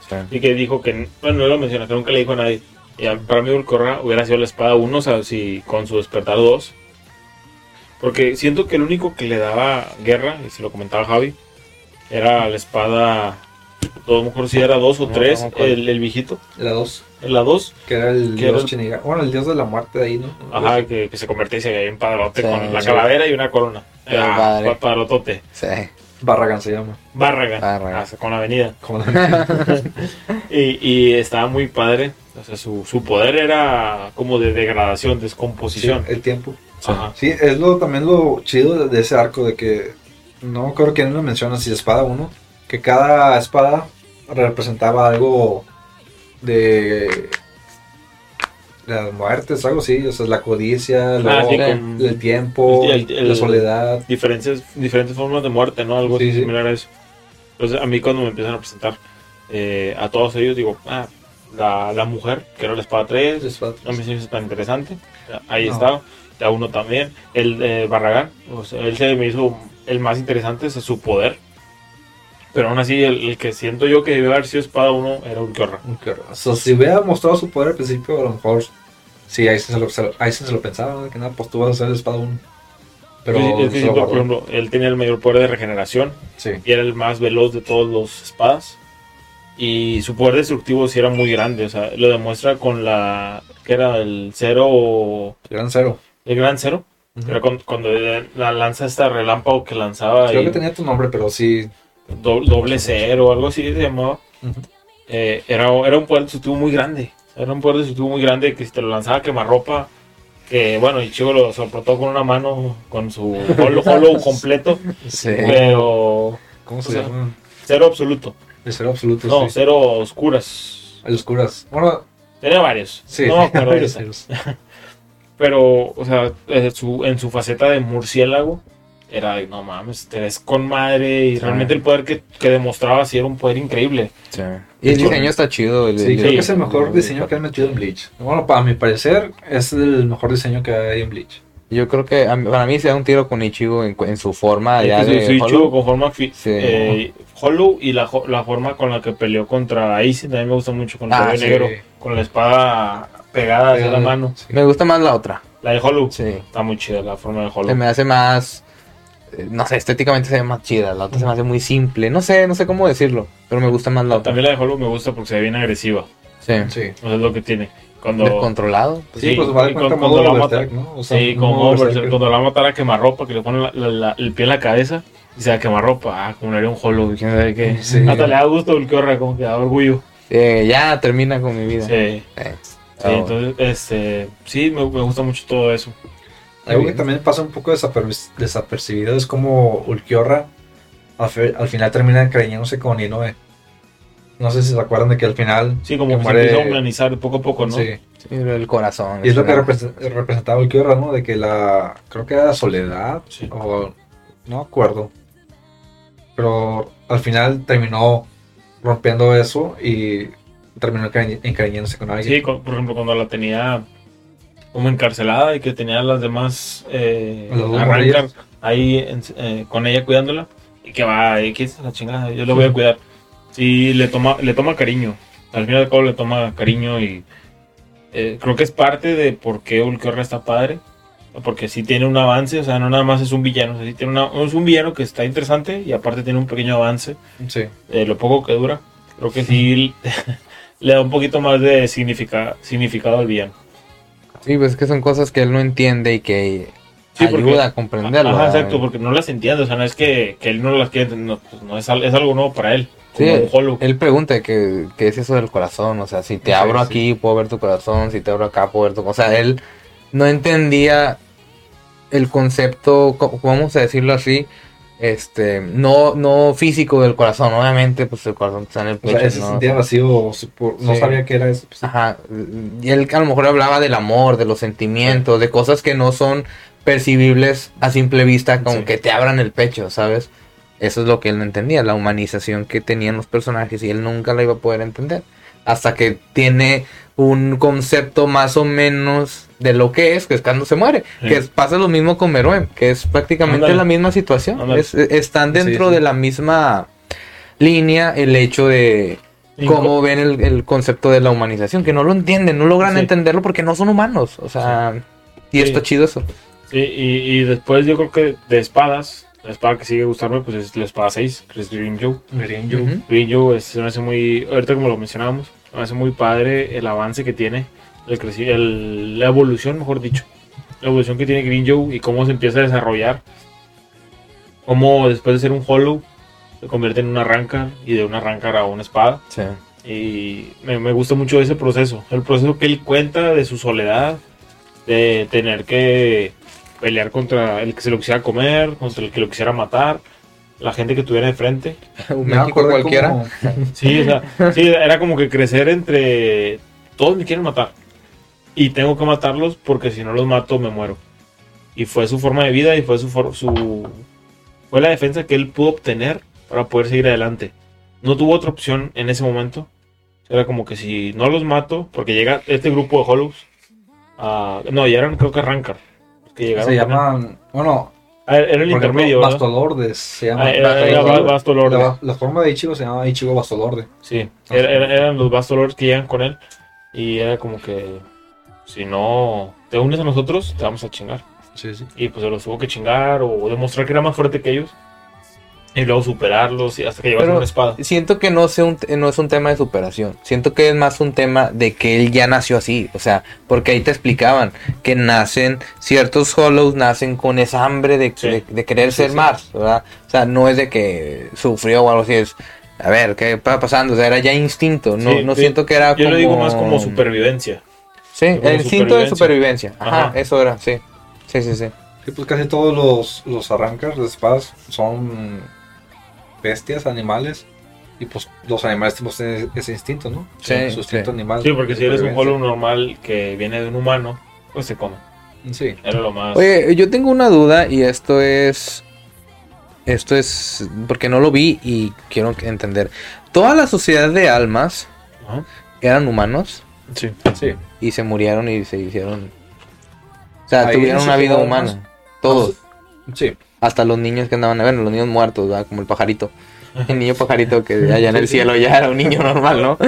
Sí. Y que dijo que, bueno, no lo menciona, que nunca le dijo a nadie. Y a- para mí Ulcorra hubiera sido la espada 1, o sea, si con su despertar 2. Porque siento que el único que le daba guerra, y se lo comentaba Javi, era la espada, no me acuerdo si era 2 o No, 3, no me acuerdo. el, el viejito. La 2, La 2, que era el Que era dios Shiniga- Bueno, el dios de la muerte de ahí, ¿no? ajá, que, que se convertía en padrote Sí, con la calavera y una corona. Qué Ah, padre. padrotote. Sí. Barragan se llama. Barragan, Barragan. hasta con la avenida. Como la- Y, y estaba muy padre. O sea, su, su poder era como de degradación, descomposición. Sí, el tiempo. Ajá. Sí, es lo también lo chido de, de ese arco de que no creo que lo menciona si espada 1, que cada espada representaba algo de las muertes, algo así, o sea, la codicia, Ah, luego sí, Sí. con el tiempo, El- el- la soledad. diferentes, diferentes formas de muerte, ¿no? Algo Sí, sí. similar a eso. Entonces, a mí cuando me empiezan a presentar eh, a todos ellos, digo, ah, la, la mujer, que era la espada 3, Espada. no me hizo tan interesante. Ahí No. estaba. La uno también. El eh, Barragán, o sea, él se me hizo el más interesante, es su poder. Pero aún así, el, el que siento yo que debe haber sido espada 1 era Ulquiorra. Qué horror. O sea, si hubiera mostrado su poder al principio, a lo mejor sí, ahí se lo, se lo- ahí se lo pensaba, ¿no? Que nada, pues tú vas a ser el espada 1. Pero yo se lo siento, por ejemplo, él tenía el mayor poder de regeneración sí. y era el más veloz de todos los espadas. Y su poder destructivo sí era muy grande, o sea, lo demuestra con la que era el cero, Gran cero. el gran cero, Ujú. era con- cuando la lanza esta relámpago que lanzaba Creo y que tenía tu nombre, pero sí. Do- doble cero o algo así se llamaba. Eh, era, era un poder destructivo muy grande, era un poder destructivo muy grande que te lo lanzaba a quemarropa, que bueno, y Chico lo soportó con una mano, con su hollow, hollow completo, Sí. pero ¿Cómo se sea, llama? cero absoluto, El cero absoluto. no, sí. cero oscuras. El oscuras. Bueno, Tenía varios. sí. No me acuerdo varios ahorita. ceros. Pero, o sea, eh, su- en su faceta de murciélago, era de, no mames, te ves con madre. Y Sí. realmente el poder que, que demostraba sí era un poder increíble. Sí. Y el diseño está chido. el- Sí, el- creo que es el mejor diseño que han metido en Bleach. Bueno, para mi parecer, es el mejor diseño que hay en Bleach. Yo creo que mí- para mí se da un tiro con Ichigo en, en su forma Es ya de su Ichigo con forma fi- Sí. eh, Hollow y la, la forma con la que peleó contra Aizen también me gusta mucho con el Ah, negro, con la espada pegada hacia la mano. Sí. Me gusta más la otra. La de Hollow Sí. está muy chida, la forma de Se Hollow. me hace más. No sé, estéticamente se ve más chida. La otra se me hace muy simple. No sé, no sé cómo decirlo. Pero me gusta más la otra. También la de Hollow me gusta porque se ve bien agresiva. Sí. Sí. O sea, es lo que tiene. Cuando, Descontrolado. Sí, Sí, pues va de y cuenta cuando- cuando la Berserk, ¿no? O sea, Sí, como cuando la va a matar a quemarropa, que le pone la- la- la- el pie en la cabeza y se va a quemarropa. Ah, como le haría un hollow, quién sabe qué. Sí. Hasta le da gusto el que horra, como que da orgullo. Eh, ya termina con mi vida. Sí, Eh, sí, entonces, este, sí, me, me gusta mucho todo eso. Algo que también pasa un poco desaper- desapercibido es como Ulquiorra al, final termina encariñándose con Inoue. No sé si se acuerdan de que al final. Sí, como que que se empieza a humanizar poco a poco, ¿no? Sí. Sí, el corazón. Y es lo que representaba Ulquiorra, ¿no? De que la. Creo que era la soledad. Sí. O. No acuerdo. Pero al final terminó rompiendo eso y terminó encari- encariñándose con alguien. Sí, con- por ejemplo, cuando la tenía como encarcelada y que tenía a las demás eh, arrancar ahí en- eh, con ella cuidándola y que va, y es la chingada, yo le voy a cuidar. Sí, le toma, le toma cariño. Al final de cabo le toma cariño y eh, creo que es parte de por qué Ulquiorra está padre. Porque sí tiene un avance, o sea, no nada más es un villano, o sea, sí tiene una- es un villano que está interesante y aparte tiene un pequeño avance Sí. de lo poco que dura. Creo que sí le da un poquito más de significa, significado al villano. Sí, pues es que son cosas que él no entiende y que Sí, porque- ayuda a comprenderlo. Ajá, exacto, porque no las entiende, o sea, no es que, que él no las quiere entender, no, pues no es, es algo nuevo para él. Sí, Como él pregunta que, que es eso del corazón, o sea, si te Sí, abro sí. aquí puedo ver tu corazón, si te abro acá puedo ver tu O sea, él no entendía el concepto, co- vamos a decirlo así, este, no, no físico del corazón, obviamente, pues el corazón está en el O pecho, sea, ese ¿no? sentía vacío. No Sí. sabía qué era eso. pues. Ajá, y él a lo mejor hablaba del amor, de los sentimientos, de cosas que no son percibibles a simple vista, como Sí. que te abran el pecho, ¿sabes? Eso es lo que él no entendía, la humanización que tenían los personajes y él nunca la iba a poder entender. Hasta que tiene un concepto más o menos de lo que es, que es cuando se muere. Sí. Que es- pasa lo mismo con Meruem, que es prácticamente la misma situación. Es- están dentro Sí, sí. de la misma línea el hecho de cómo ven el, el concepto de la humanización, que no lo entienden, no logran entenderlo porque no son humanos. O sea, y está chido eso. Sí, y, y después yo creo que de espadas, la espada que sigue gustarme, pues es la espada 6, que es Green Joe. Green Joe. Green Joe es- se me hace muy, ahorita como lo mencionábamos, me hace muy padre el avance que tiene, el el- la evolución, mejor dicho. La evolución que tiene Green Joe y cómo se empieza a desarrollar. Cómo después de ser un hollow se convierte en una arrancar y de una arrancar a una espada. Sí. Y me, me gusta mucho ese proceso. El proceso que él cuenta de su soledad, de tener que pelear contra el que se lo quisiera comer, contra el que lo quisiera matar, la gente que tuviera de frente. Un Me México cualquiera. como- Sí, o sea, sí, era como que crecer entre todos me quieren matar y tengo que matarlos porque si no los mato me muero. Y fue su forma de vida y fue su, for- su fue la defensa que él pudo obtener para poder seguir adelante. No tuvo otra opción en ese momento. Era como que si no los mato, porque llega este grupo de Hollows. ah, no, ya eran creo que Rancor. Que llegaron Se llaman, bueno, Ah, era el por intermedio. Bastolordes. Se llama Ah, era- era Bastolorde. Bastolorde. La, la forma de Ichigo se llama Ichigo Bastolorde. Sí, era- era- eran los Bastolords que llegan con él. Y era como que si no te unes a nosotros, te vamos a chingar. Sí, sí. Y pues se los tuvo que chingar o demostrar que era más fuerte que ellos. Y luego superarlos y hasta que llevas una espada. Siento que no, sea un- no es un tema de superación. Siento que es más un tema de que él ya nació así. O sea, porque ahí te explicaban que nacen, ciertos Hollows nacen con esa hambre de, Sí. de- de querer Sí, ser sí. más, ¿verdad? O sea, no es de que sufrió o algo así. Es, a ver, ¿qué está pasando? O sea, era ya instinto. No, Sí, no sí. siento que era Yo como... lo digo más como supervivencia. Sí, como el instinto de supervivencia. supervivencia. Ajá, Ajá. eso era, sí. Sí, sí, sí. Sí, pues casi todos los, los arrancas de espadas son bestias, animales. Y pues los animales pues, tienen ese instinto, ¿no? Sí, Su instinto sí. animal. Sí, porque si eres un. Hollow normal que viene de un humano, pues se come. Sí. Era lo más. Oye, yo tengo una duda y esto es. Esto es. Porque no lo vi y quiero entender. Toda la sociedad de almas Ajá. eran humanos Sí. Sí. y se murieron y se hicieron. O sea, Ahí tuvieron una vida humana. Todos. Sí. Hasta los niños que andaban a ver, los niños muertos, ¿verdad? como el pajarito. El niño pajarito que allá en el cielo ya era un niño normal, ¿no?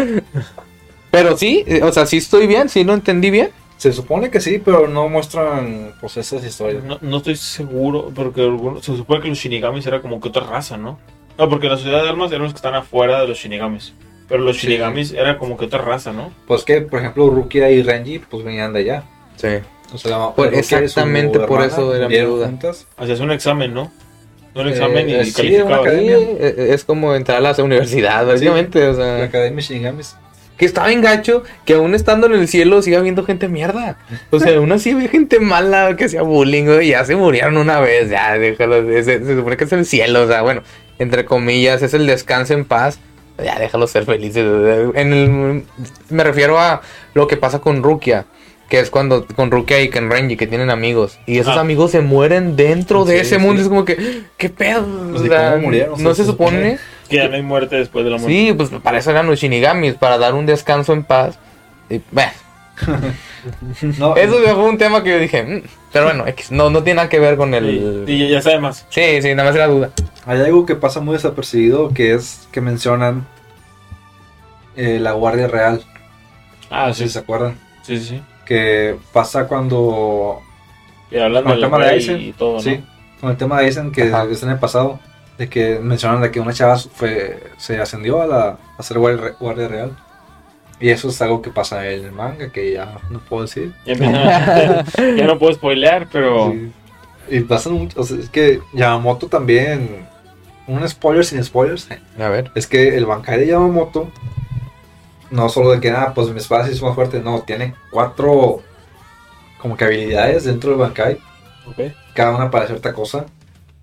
Pero sí, eh, o sea, sí estoy bien, sí lo entendí bien. Se supone que sí, pero no muestran pues esas historias. No, no estoy seguro, porque algunos- se supone que los shinigamis era como que otra raza, ¿no? No, porque la sociedad de almas eran los que están afuera de los shinigamis. Pero los Sí. shinigamis era como que otra raza, ¿no? Pues que, por ejemplo, Rukia y Renji pues venían de allá. Sí. O sea, Por- Rukia y su exactamente por hermana eso era mi duda. juntas. Hacías un examen, ¿no? Un examen Eh, y sí, calificabas. una Sí, eh, es como entrar a la universidad, básicamente. O sea. La Academia Shinigamis. Que está bien gacho que aún estando en el cielo siga habiendo gente mierda. O sea, aún así ve gente mala que hacía bullying, y ya se murieron una vez, ya, déjalo, se, se supone que es el cielo, o sea, bueno, entre comillas, es el descanso en paz, ya déjalos ser felices. En el, me refiero a lo que pasa con Rukia, que es cuando con Rukia y con Renji, que tienen amigos, y esos Ah. amigos se mueren dentro de ese sí. mundo, es como que, ¿qué pedo? Pues, O ¿y sea, cómo murieron? No se se supone-. Que ya no hay muerte después de la muerte. Sí, pues para eso eran los shinigamis, para dar un descanso en paz. Y, bueno, No, eso fue un tema que yo dije, "Mm", pero bueno, X, no, no tiene nada que ver con el... Sí, y ya sabe más. Sí, sí, nada más era duda. Hay algo que pasa muy desapercibido que es que mencionan eh, la Guardia Real. Ah, sí, si se acuerdan. sí, sí. Que pasa cuando. Y hablan Con el tema de Aizen. y todo, ¿no? Sí, con el tema de Aizen que Ajá. es en el pasado. De que mencionan de que una chava fue, se ascendió a, la, a ser guardia, guardia real. Y eso es algo que pasa en el manga que ya no puedo decir. Ya, no puedo spoilear, pero. Sí. Y pasan mucho. O sea, es que Yamamoto también. Un spoiler sin spoilers. A ver. Es que el Bankai de Yamamoto, no solo de que, ah, pues mi espada sí es más fuerte, no, tiene cuatro como que habilidades dentro del Bankai, Ok. cada una para cierta cosa.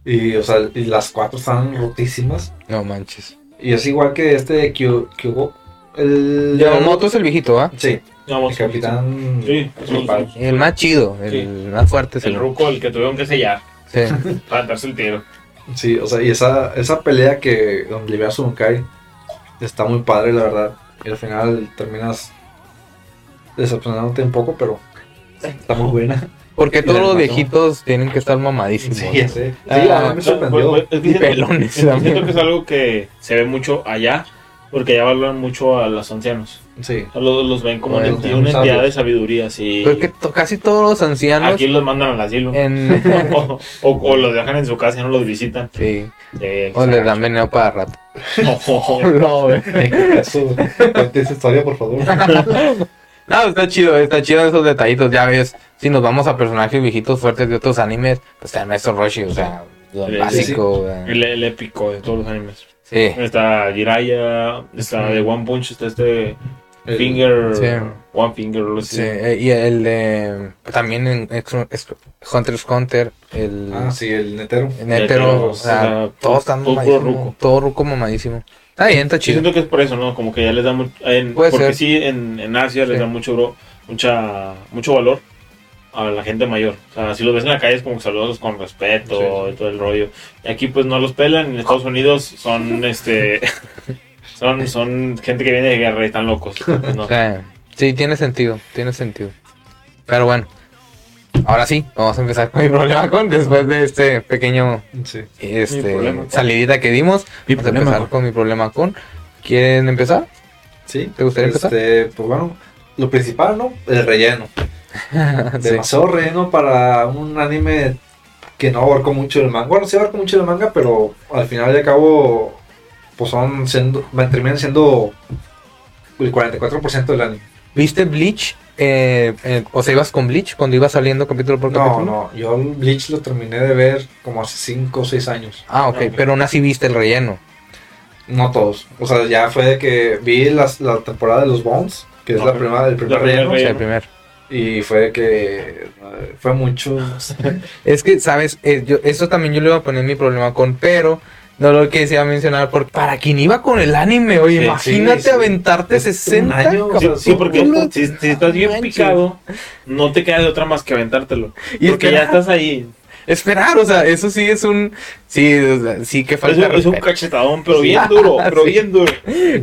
Y, o sea, y las cuatro están rotísimas. No manches. Y es igual que este de Kyu- Kyugo. El Yamamoto es el viejito, ¿ah? Sí, Vamos, el capitán. Sí, principal. El más chido, el Sí. más fuerte. es El ruco, el que tuvieron que sellar Sí. para darse el tiro. Sí, o sea, y esa, esa pelea que donde libera su Bankai está muy padre, la verdad. Y al final terminas decepcionándote un poco, pero está muy buena. Porque todos los viejitos tienen que estar mamadísimos. Sí, ya sé. Sí, Ah, a mí me sorprendió. Pues, pues, es que Y siento- pelones. Siento que es algo que se ve mucho allá, porque allá valoran mucho a los ancianos. Sí. O Los, los ven como una, Bueno, una entidad sabios. de sabiduría, sí. Pero es que to- casi todos los ancianos Aquí los mandan al asilo. en... o, o- o los dejan en su casa y no los visitan. sí. Sí, O les dan veneno para rato. Oh, No, cuente esa historia, por favor. No, está chido, está chido esos detallitos, ya ves. Si nos vamos a personajes viejitos fuertes de otros animes, pues está el maestro Roshi, o sea, lo Sí, básico. el épico de todos los animes. Sí. Está Jiraiya, está Sí. de One Punch, está este El- Finger, Sí. One Finger, así. Sí, eh, y el de. También en Hunter x Hunter, el. Ah, sí, el netero. el Netero, Netero, o sea, todos están todo ruco. Todo ruco mamadísimo. Está bien, está chido. siento que es por eso, ¿no? Como que ya les da mucho. en- porque ser. sí, en, en Asia les da mucho, bro, mucha, mucho valor a la gente mayor. O sea, si los ves en la calle es como que saludos con respeto Sí, sí. y todo el rollo. Y aquí pues no los pelan. En Estados Unidos son este. son, son gente que viene de guerra y están locos. ¿no? Sí, tiene sentido, tiene sentido. Pero bueno, ahora sí, vamos a empezar con mi problema con después de este pequeño Sí. este, problema salidita que dimos. Mi vamos a empezar con. con mi problema con. ¿Quieren empezar? Sí. ¿Te gustaría este, Pues bueno, lo principal, ¿no? El relleno. Sí. Demasiado relleno para un anime que no abarcó mucho el manga. Bueno, sí abarcó mucho el manga, pero al final y al cabo, pues son siendo, terminan siendo el 44% del anime. ¿Viste Bleach? Eh, eh, o sea, ibas con Bleach cuando iba saliendo capítulo por No, capítulo. no, yo el Bleach lo terminé de ver como hace 5 o 6 años. Ah, ok, pero aún así viste el relleno. No todos. O sea, ya fue de que vi las- la temporada de los Bones, que es Ok. la primera, el primer relleno, O sea, el primer. Y fue de que fue mucho. Es que, ¿sabes? Eh, yo, eso también yo le iba a poner mi problema con, pero no lo quisiera mencionar porque para quien iba con el anime, oye, Sí, imagínate sí, sí. aventarte Es un 60 año, o Sí, porque si, si estás bien picado, no te queda de otra más que aventártelo. Y porque ya estás ahí. Esperar, o sea, eso sí es un. Sí, o sea, sí que falta. un, es un cachetadón, pero bien duro, pero Sí. bien duro.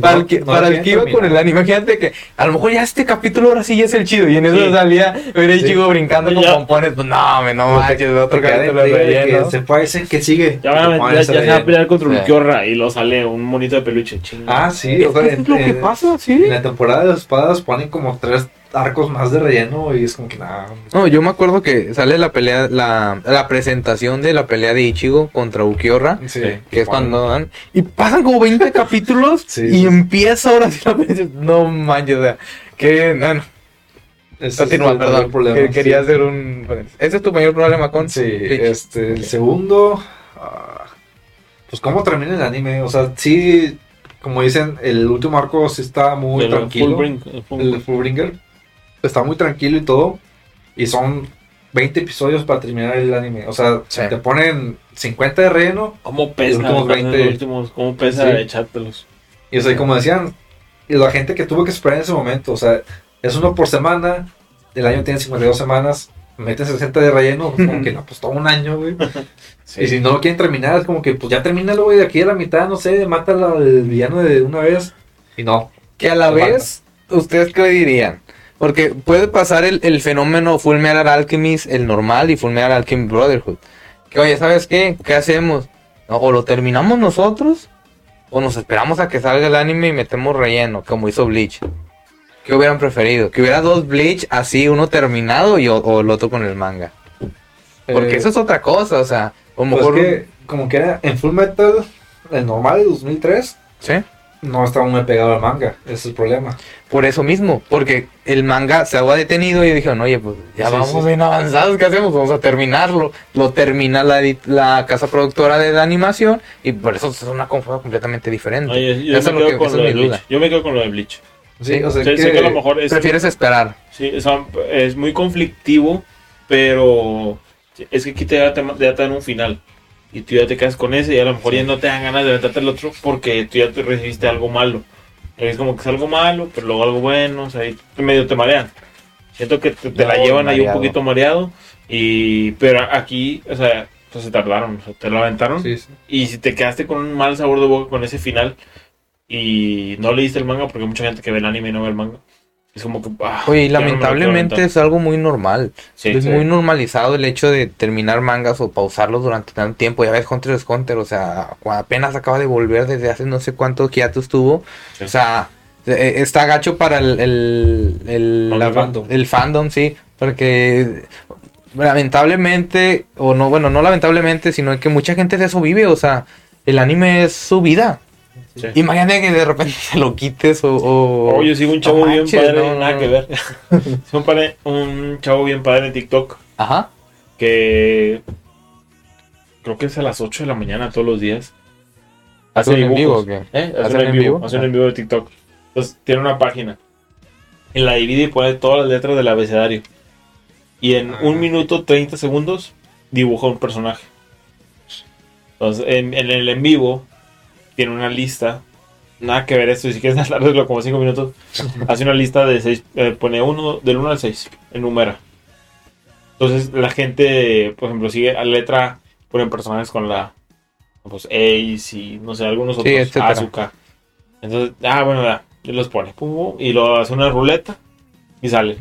Para el que, no para el que iba con el anime, imagínate que a lo mejor ya este capítulo ahora sí ya es el chido. Y en eso Sí. salía, ver el Sí. chico brincando con pompones. Pues no, me no manches, otro capítulo de- de- relleno. que se sigue. Ya, van a, Que ponen ya, ese ya se va a pelear contra Sí. Ulquiorra y lo sale un monito de peluche. Chinga. Ah, sí, Es lo que en- pasa, sí. En la temporada de las espadas ponen como tres arcos más de relleno y es como que nada. No, yo me acuerdo que sale la pelea, la, la presentación de la pelea de Ichigo contra Ukiorra. Sí, Que es cuando dan. Y pasan como 20 capítulos Sí, y sí. empieza ahora sí la pelea. No manches, o sea, que. No, no, continúa, el perdón. problema, que quería hacer un. Ese es tu mayor problema con. Sí, este, el segundo, ah, pues cómo termina el anime, o sea, sí, como dicen, el último arco sí está muy Pero tranquilo, full bring- full- el Fullbringer está muy tranquilo y todo, y son 20 episodios para terminar el anime, o sea, Sí. te ponen 50 de relleno, ¿Cómo pesa? Los últimos los 20. últimos- ¿Cómo pesa Sí. echártelos? y o sea, como decían, y la gente que tuvo que esperar en ese momento, o sea, es uno por semana, el año tiene 52 semanas, meten 60 de relleno, como que no, pues todo un año, güey. Y si no lo quieren terminar, es como que, pues ya termínalo, güey, de aquí a la mitad, no sé, mátalo al villano de una vez. Y no. Que a la vez, ¿ustedes qué dirían? Porque puede pasar el, el fenómeno Full Metal Alchemist, el normal, y Full Metal Alchemist Brotherhood. Que oye, ¿sabes qué? ¿Qué hacemos? No, o lo terminamos nosotros, o nos esperamos a que salga el anime y metemos relleno, como hizo Bleach. ¿Qué hubieran preferido? Que hubiera dos Bleach así, uno terminado y o, o el otro con el manga. Porque Eh, eso es otra cosa, o sea, lo pues mejor... que, como que era en Full Metal, el normal de 2003, ¿Sí? No estaba muy pegado al manga. Ese es el problema. Por eso mismo, porque el manga se había detenido y dijeron, oye, pues ya Sí, vamos sí. bien avanzados, ¿qué hacemos? Vamos a terminarlo. Lo termina la, edit- la casa productora de la animación y por eso es una confusión completamente diferente. Oye, yo, Eso me es lo quedo que- con lo es de mi duda. Bleach. Yo me quedo con lo de Bleach. Sí, o sea, Sé, que, sé que a lo mejor es, Prefieres esperar. sí, o sea, es muy conflictivo, pero es que aquí te, da- te, ya te dan un final. Y tú ya te quedas con ese y a lo mejor ya no te dan ganas de aventarte el otro porque tú ya te recibiste algo malo. Es como que es algo malo, pero luego algo bueno, o sea, y medio te marean. Siento que te, te la No, llevan ahí un mareado. poquito mareado. Y, pero aquí, o sea, pues se tardaron, o sea, te lo aventaron. Sí, sí. Y si te quedaste con un mal sabor de boca con ese final y no leíste el manga, porque hay mucha gente que ve el anime y no ve el manga, es como que. ah, Oye, y ya no lamentablemente es algo muy normal. Sí, es sí. muy normalizado el hecho de terminar mangas o pausarlos durante tanto tiempo. Ya ves Hunter x Hunter, o sea, apenas acaba de volver desde hace no sé cuánto hiatus tuvo. Sí. O sea, eh, está gacho para el, el, el, Para la- el fandom. el fandom, sí, porque lamentablemente, o no, bueno, no lamentablemente, sino que mucha gente de eso vive, o sea, el anime es su vida. Sí. Imagínate que de repente se lo quites o... o- Oh, yo sigo un chavo bien padre, no, nada no. que ver. Sigo un, padre- un chavo bien padre en TikTok Ajá. que creo que es a las 8 de la mañana todos los días. ¿Hacen en dibujos. vivo o qué? ¿Eh? Hacen ¿Hacen en en vivo. vivo? Hacen en vivo de TikTok. Entonces tiene una página. En la divide y pone todas las letras del abecedario. Y en Ah. un minuto 30 segundos dibuja un personaje. Entonces en, en el en vivo tiene una lista. Nada que ver esto, y si quieres alargarlo como 5 minutos, hace una lista de 6, pone uno, del 1 al 6, enumera. Entonces la gente, por ejemplo, sigue a la letra, ponen personajes con la pues Ace y no sé, algunos Sí, otros, etcétera. Azúcar. Entonces, ah, bueno, ya, los pone, pum, pum, y lo hace una ruleta y sale.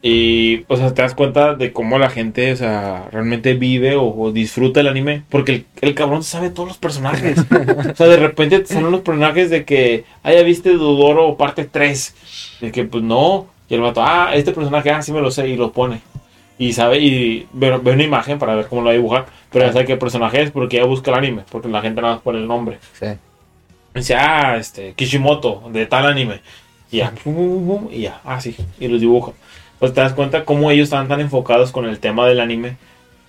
Y, o sea, te das cuenta de cómo la gente, o sea, realmente vive o, o disfruta el anime. Porque el, el cabrón sabe todos los personajes. o sea, de repente te salen los personajes de que, ah, ya viste Dudoro parte 3. De que, pues no. Y el vato, ah, este personaje, ah, sí me lo sé, y lo pone. Y sabe, y ve, ve una imagen para ver cómo lo va a dibujar. Pero ya sabe qué personaje es porque ya busca el anime. Porque la gente nada más pone el nombre. Sí. Dice, ah, este, Kishimoto, de tal anime. Y ya, pum, pum, pum, y ya, ah, sí, y los dibuja. Pues te das cuenta cómo ellos están tan enfocados con el tema del anime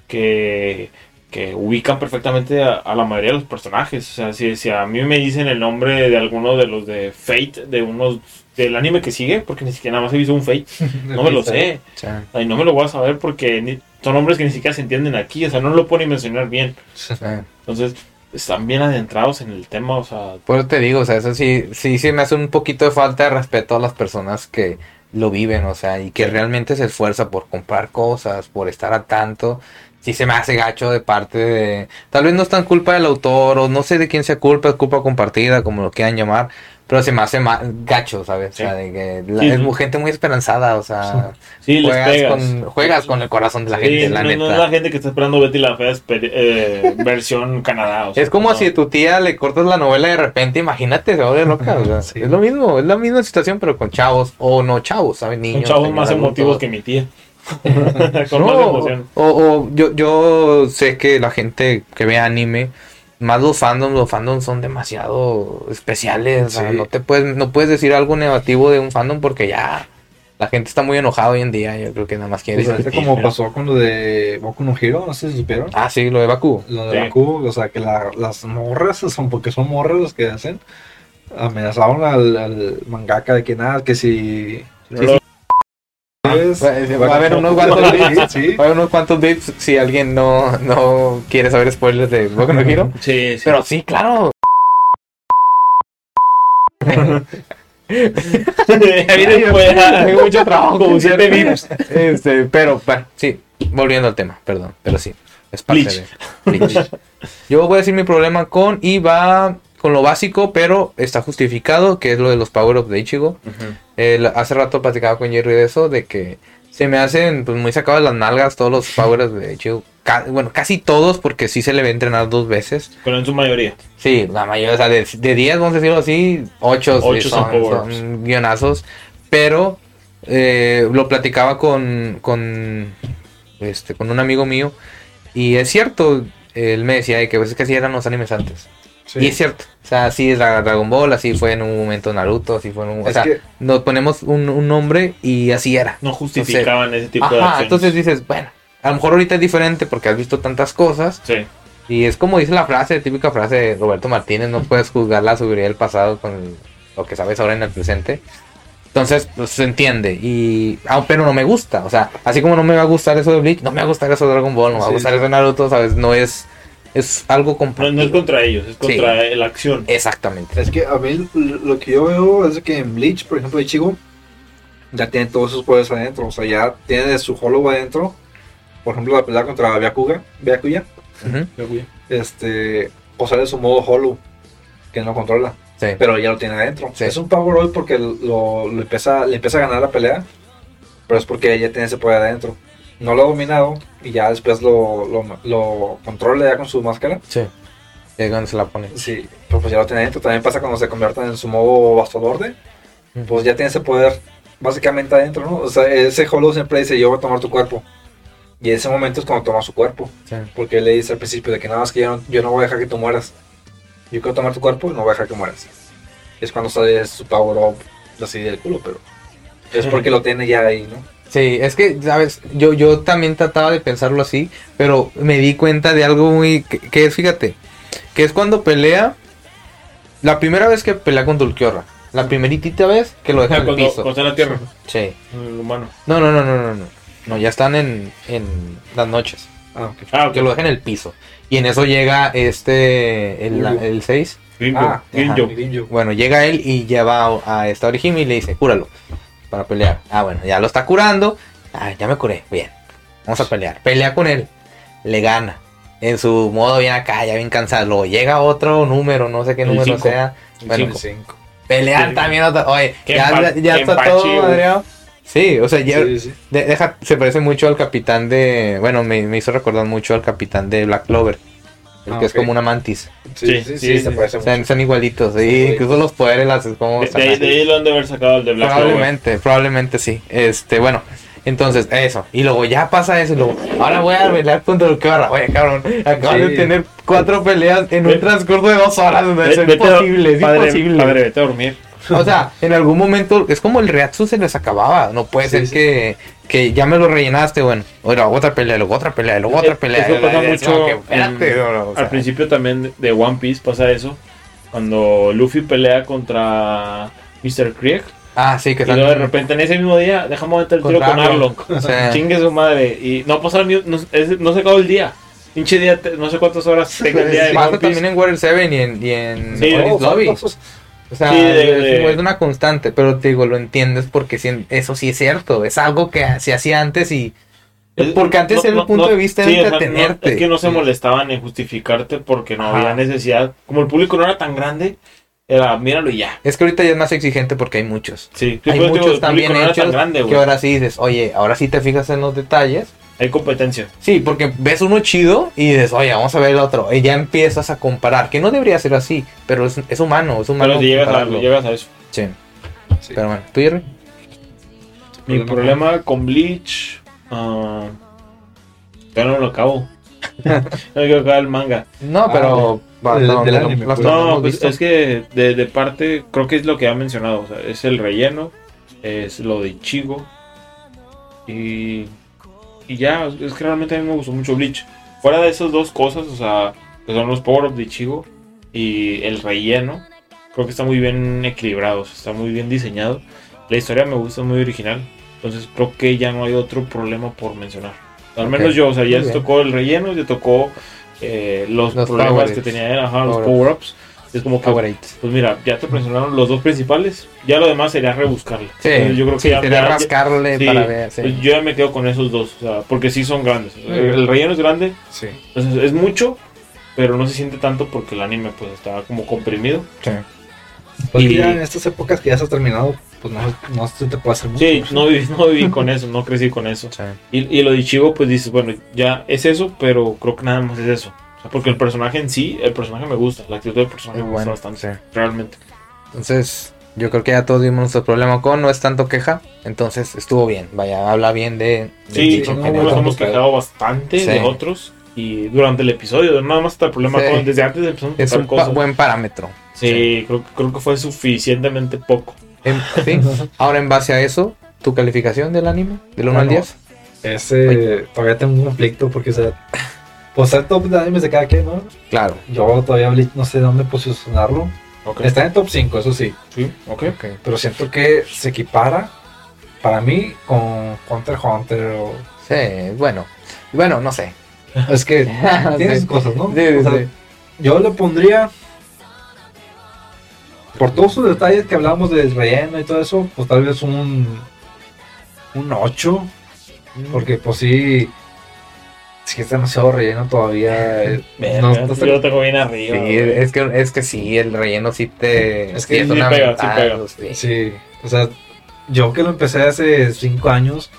que, que ubican perfectamente a, a la mayoría de los personajes. O sea, si, si a mí me dicen el nombre de alguno de los de Fate, de unos del anime que sigue, porque ni siquiera nada más he visto un Fate, no me lo sé. Ay, no me lo voy a saber porque ni- son nombres que ni siquiera se entienden aquí, o sea, no lo pueden mencionar bien. Entonces, están bien adentrados en el tema, o sea, Por eso te digo, o sea, eso sí, sí, sí me hace un poquito de falta de respeto a las personas que lo viven, o sea, y que realmente se esfuerza por comprar cosas, por estar a tanto. Sí se me hace gacho de parte de... Tal vez no es tan culpa del autor, o no sé de quién sea culpa, es culpa compartida, como lo quieran llamar, pero se me hace ma- gacho, ¿sabes? Sí. O sea, de que la- Sí, es gente muy esperanzada, o sea, sí, les juegas, con, juegas con el corazón de la gente, la no, neta. no es la gente que está esperando Betty la Fea eh, versión Canadá. o sea, Es como no. si a tu tía le cortas la novela de repente, imagínate, se vuelve loca. o sea, Sí. Es lo mismo, es la misma situación, pero con chavos, o no chavos, ¿sabes? Niños. chavos señoras, más emotivos que mi tía. con más No, emoción. o, o yo, yo sé que la gente que ve anime, más los fandoms, los fandoms son demasiado especiales. o sea, Sí. no te puedes, no puedes decir algo negativo de un fandom porque ya la gente está muy enojada hoy en día. Yo creo que nada más quiere Pues discutir. como pasó con lo de Boku no Hero, no sé si supieron. Ah, sí, lo de Baku. Lo de Sí. Baku, o sea, que la- las morras son, porque son morras los que hacen, amenazaron al, al mangaka de que nada, que si... Lo- Va va a haber unos cuantos Sí, beats, sí. va a haber unos cuantos beats si alguien no, no quiere saber spoilers de Boku no Hero. Sí, sí. Pero sí, claro. Ahí después, Hay mucho trabajo. Como siete vips. Este, pero, bueno, sí, volviendo al tema, perdón, pero sí, es parte Bleach. de Bleach. Yo voy a decir mi problema con y va con lo básico, pero está justificado, que es lo de los power-ups de Ichigo. Hace rato platicaba con Jerry de eso, de que se me hacen pues, muy sacados de las nalgas todos los power-ups de. Ca- bueno, casi todos, porque sí se le ve entrenar dos veces. Pero en su mayoría. Sí, la mayoría, o sea, de, de 10, vamos a decirlo así, 8, Ocho son son, son guionazos. Pero eh, lo platicaba con, con, este, con un amigo mío. Y es cierto, él me decía de que que así eran los animes antes. Sí. Y es cierto, o sea, así es la Dragon Ball, así fue en un momento Naruto, así fue en un... O Es sea, que- nos ponemos un, un nombre y así era. No justificaban ese tipo de acciones. entonces dices, bueno, a lo mejor ahorita es diferente porque has visto tantas cosas. Sí. Y es como dice la frase, típica frase de Roberto Martínez, no puedes juzgar la seguridad del pasado con lo que sabes ahora en el presente. Entonces, pues se entiende. Y, ah, pero no me gusta. O sea, así como no me va a gustar eso de Bleach, no me va a gustar eso de Dragon Ball, no me va a Sí, gustar sí. eso de Naruto, ¿sabes? No es, es algo compartido. no es contra ellos, es contra la acción. Exactamente. Es que a mí lo que yo veo es que en Bleach, por ejemplo, Ichigo ya tiene todos sus poderes adentro. O sea, ya tiene su hollow adentro. Por ejemplo, la pelea contra Byakuga, Byakuya, Ujú, este, o sale su modo hollow, que no controla, Sí. pero ya lo tiene adentro. Sí. Es un power up porque lo, lo empieza, le empieza a ganar la pelea, pero es porque ya tiene ese poder adentro. No lo ha dominado y ya después lo, lo, lo controla ya con su máscara. Sí. Y donde se la pone. Sí, pero pues ya lo tiene adentro. También pasa cuando se convierten en su modo bastolorde. pues ya tiene ese poder básicamente adentro, ¿no? O sea, ese Hollow siempre dice, yo voy a tomar tu cuerpo. Y ese momento es cuando toma su cuerpo. Sí. Porque él le dice al principio de que nada más que yo no, yo no voy a dejar que tú mueras. Yo quiero tomar tu cuerpo y no voy a dejar que mueras. Es cuando sale su power up así del culo, pero es porque lo tiene ya ahí, ¿no? Sí, es que, sabes, yo, yo también trataba de pensarlo así, pero me di cuenta de algo muy, que, que es, fíjate, Que es cuando pelea. La primera vez que pelea con Dulquiorra. La primeritita vez que lo deja en el piso. cuando está en la tierra, Sí. el humano. No, no, no, no, no, no. No, ya están en, en las noches. Ah, ok. Ah. Que lo deja en el piso. Y en eso llega este. El, el 6. Gringo, Ah, Gringo. Bueno, llega él y lleva a, a esta Orihime y le dice, cúralo. Para pelear. Ah, bueno, ya lo está curando. Ah, ya me curé. Bien. Vamos a pelear. Pelea con él. Le gana. En su modo bien acá, ya bien cansado. Luego llega otro número, no sé qué El número cinco. sea. Bueno, El cinco. pelean Sí. también otra. Oye, ya, ya está todo madreado. Sí, o sea, ya, Sí, sí. de- deja, se parece mucho al capitán de. Bueno, me, me hizo recordar mucho al capitán de Black Clover. El Ah, que es como una mantis. Sí, Sí, sí, sí, sí, se sí. parece Son, mucho. son igualitos. Sí, incluso los poderes las como De, están de, ahí lo han de haber sacado el de Black. Probablemente, probablemente sí. Este, bueno, entonces, eso. Y luego ya pasa eso. Y luego, ahora voy a pelear contra el Barra. Oye, cabrón, acabas Sí. de tener cuatro peleas en un transcurso de dos horas. Ve- Es imposible, es padre, imposible. Padre, vete a dormir. O sea, en algún momento es como el Reatsu se les acababa. No puede Sí, ser sí. Que, que ya me lo rellenaste, bueno. Oiga, otra pelea, luego otra pelea, luego otra pelea. eso pasa mucho que, espérate, bro, o sea, Al principio también de One Piece pasa eso. Cuando Luffy pelea contra Mr. Krieg. Ah, sí, que Y luego de repente en ese mismo día dejamos meter el tiro con Arlong. O sea, Chingue su madre. Y no pasaron ni. No, es- no se acabó el día. Pinche día, te- no sé cuántas horas tenga el día de pasa One Piece. también en Water 7 y en, y en Sí, Oh, Lobby. O sea, Sí, de- es, de- es una constante, pero te digo, lo entiendes porque eso sí es cierto. Es algo que se hacía antes y. Es- Porque antes no- era el punto no- de vista sí, de o sea, no- entretenerte. es que no se molestaban en justificarte porque no Ajá. había necesidad. Como el público no era tan grande, era míralo y ya. Es que ahorita ya es más exigente porque hay muchos. Sí, hay digo, muchos también hechos grande, que ahora sí dices, oye, ahora sí te fijas en los detalles. Hay competencia. Sí, porque ves uno chido y dices, oye, vamos a ver el otro. Y ya empiezas a comparar, que no debería ser así, pero es, es humano, es humano. Pero llegas a, llegas a eso. Sí, sí. pero bueno, ¿tú, Jerry? Mi problema con Bleach. ah, ya no lo acabo. no quiero acabar el manga. No, pero... va, no, del anime, pues. pues es que de, de parte, creo que es lo que ha mencionado. O sea, es el relleno, es lo de Ichigo. Y, y ya, es que realmente a mí me gustó mucho Bleach. Fuera de esas dos cosas, o sea, que son los power-ups de Ichigo y el relleno, creo que está muy bien equilibrado, o sea, está muy bien diseñado. La historia me gusta, muy original. Entonces creo que ya no hay otro problema por mencionar. Al menos yo, o sea, ya se tocó el relleno, ya tocó eh, los, Los problemas que tenía ajá, los Power-ups. power-ups. Es como que, Power Eight. pues mira, ya te mencionaron los dos principales, ya lo demás sería rebuscarle. Sí, Entonces, yo creo que sí, ya, sería ya- rascarle sí, para ver, sí. pues yo ya me quedo con esos dos, o sea, porque sí son grandes. Muy El, relleno es grande, Sí. entonces es mucho, pero no se siente tanto porque el anime pues está como comprimido. Sí. Pues Y- ya en estas épocas que ya se ha terminado, pues no, no se te puede hacer mucho. Sí, no viví, no viví con eso, no crecí con eso. Sí. Y, y lo de Ichigo, pues dices, bueno, ya es eso, pero creo que nada más es eso. O sea, porque el personaje en sí, el personaje me gusta, la actitud del personaje Es me bueno, gusta bastante, sí. realmente. Entonces, yo creo que ya todos vimos nuestro problema con, no es tanto queja, entonces estuvo bien, vaya, habla bien de... de Sí, Bleach en no, nos general. bueno, hemos quejado bastante Sí. de otros. Y durante el episodio, nada más está el problema Sí. con, desde antes empezamos a es un pa- buen parámetro. Sí, Creo, creo que fue suficientemente poco. En- sí. Ahora, en base a eso, ¿tu calificación del anime? ¿Del 1 al Bueno, 10? Ese, todavía tengo un conflicto porque, o sea, pues el top de animes de cada quien, ¿no? Claro. Yo todavía Bleach no sé dónde posicionarlo. Está en top 5, eso sí. Sí, ok. Ok. Pero siento que se equipara para mí con Hunter x Hunter. o- Sí, bueno. Bueno, no sé. Es que tiene Sí. sus cosas, ¿no? Sí, sí, O sea, sí. Yo le pondría. Por todos sus detalles que hablamos del relleno y todo eso, pues tal vez un. Un 8. Porque pues sí. Es que es demasiado relleno todavía. eh, Verga, no- yo lo tengo bien arriba. Sí, güey. es que, es que sí, el relleno sí te... Es que sí es sí una pega, sí pega. sí. Sí, o sea, yo que lo empecé hace 5 años,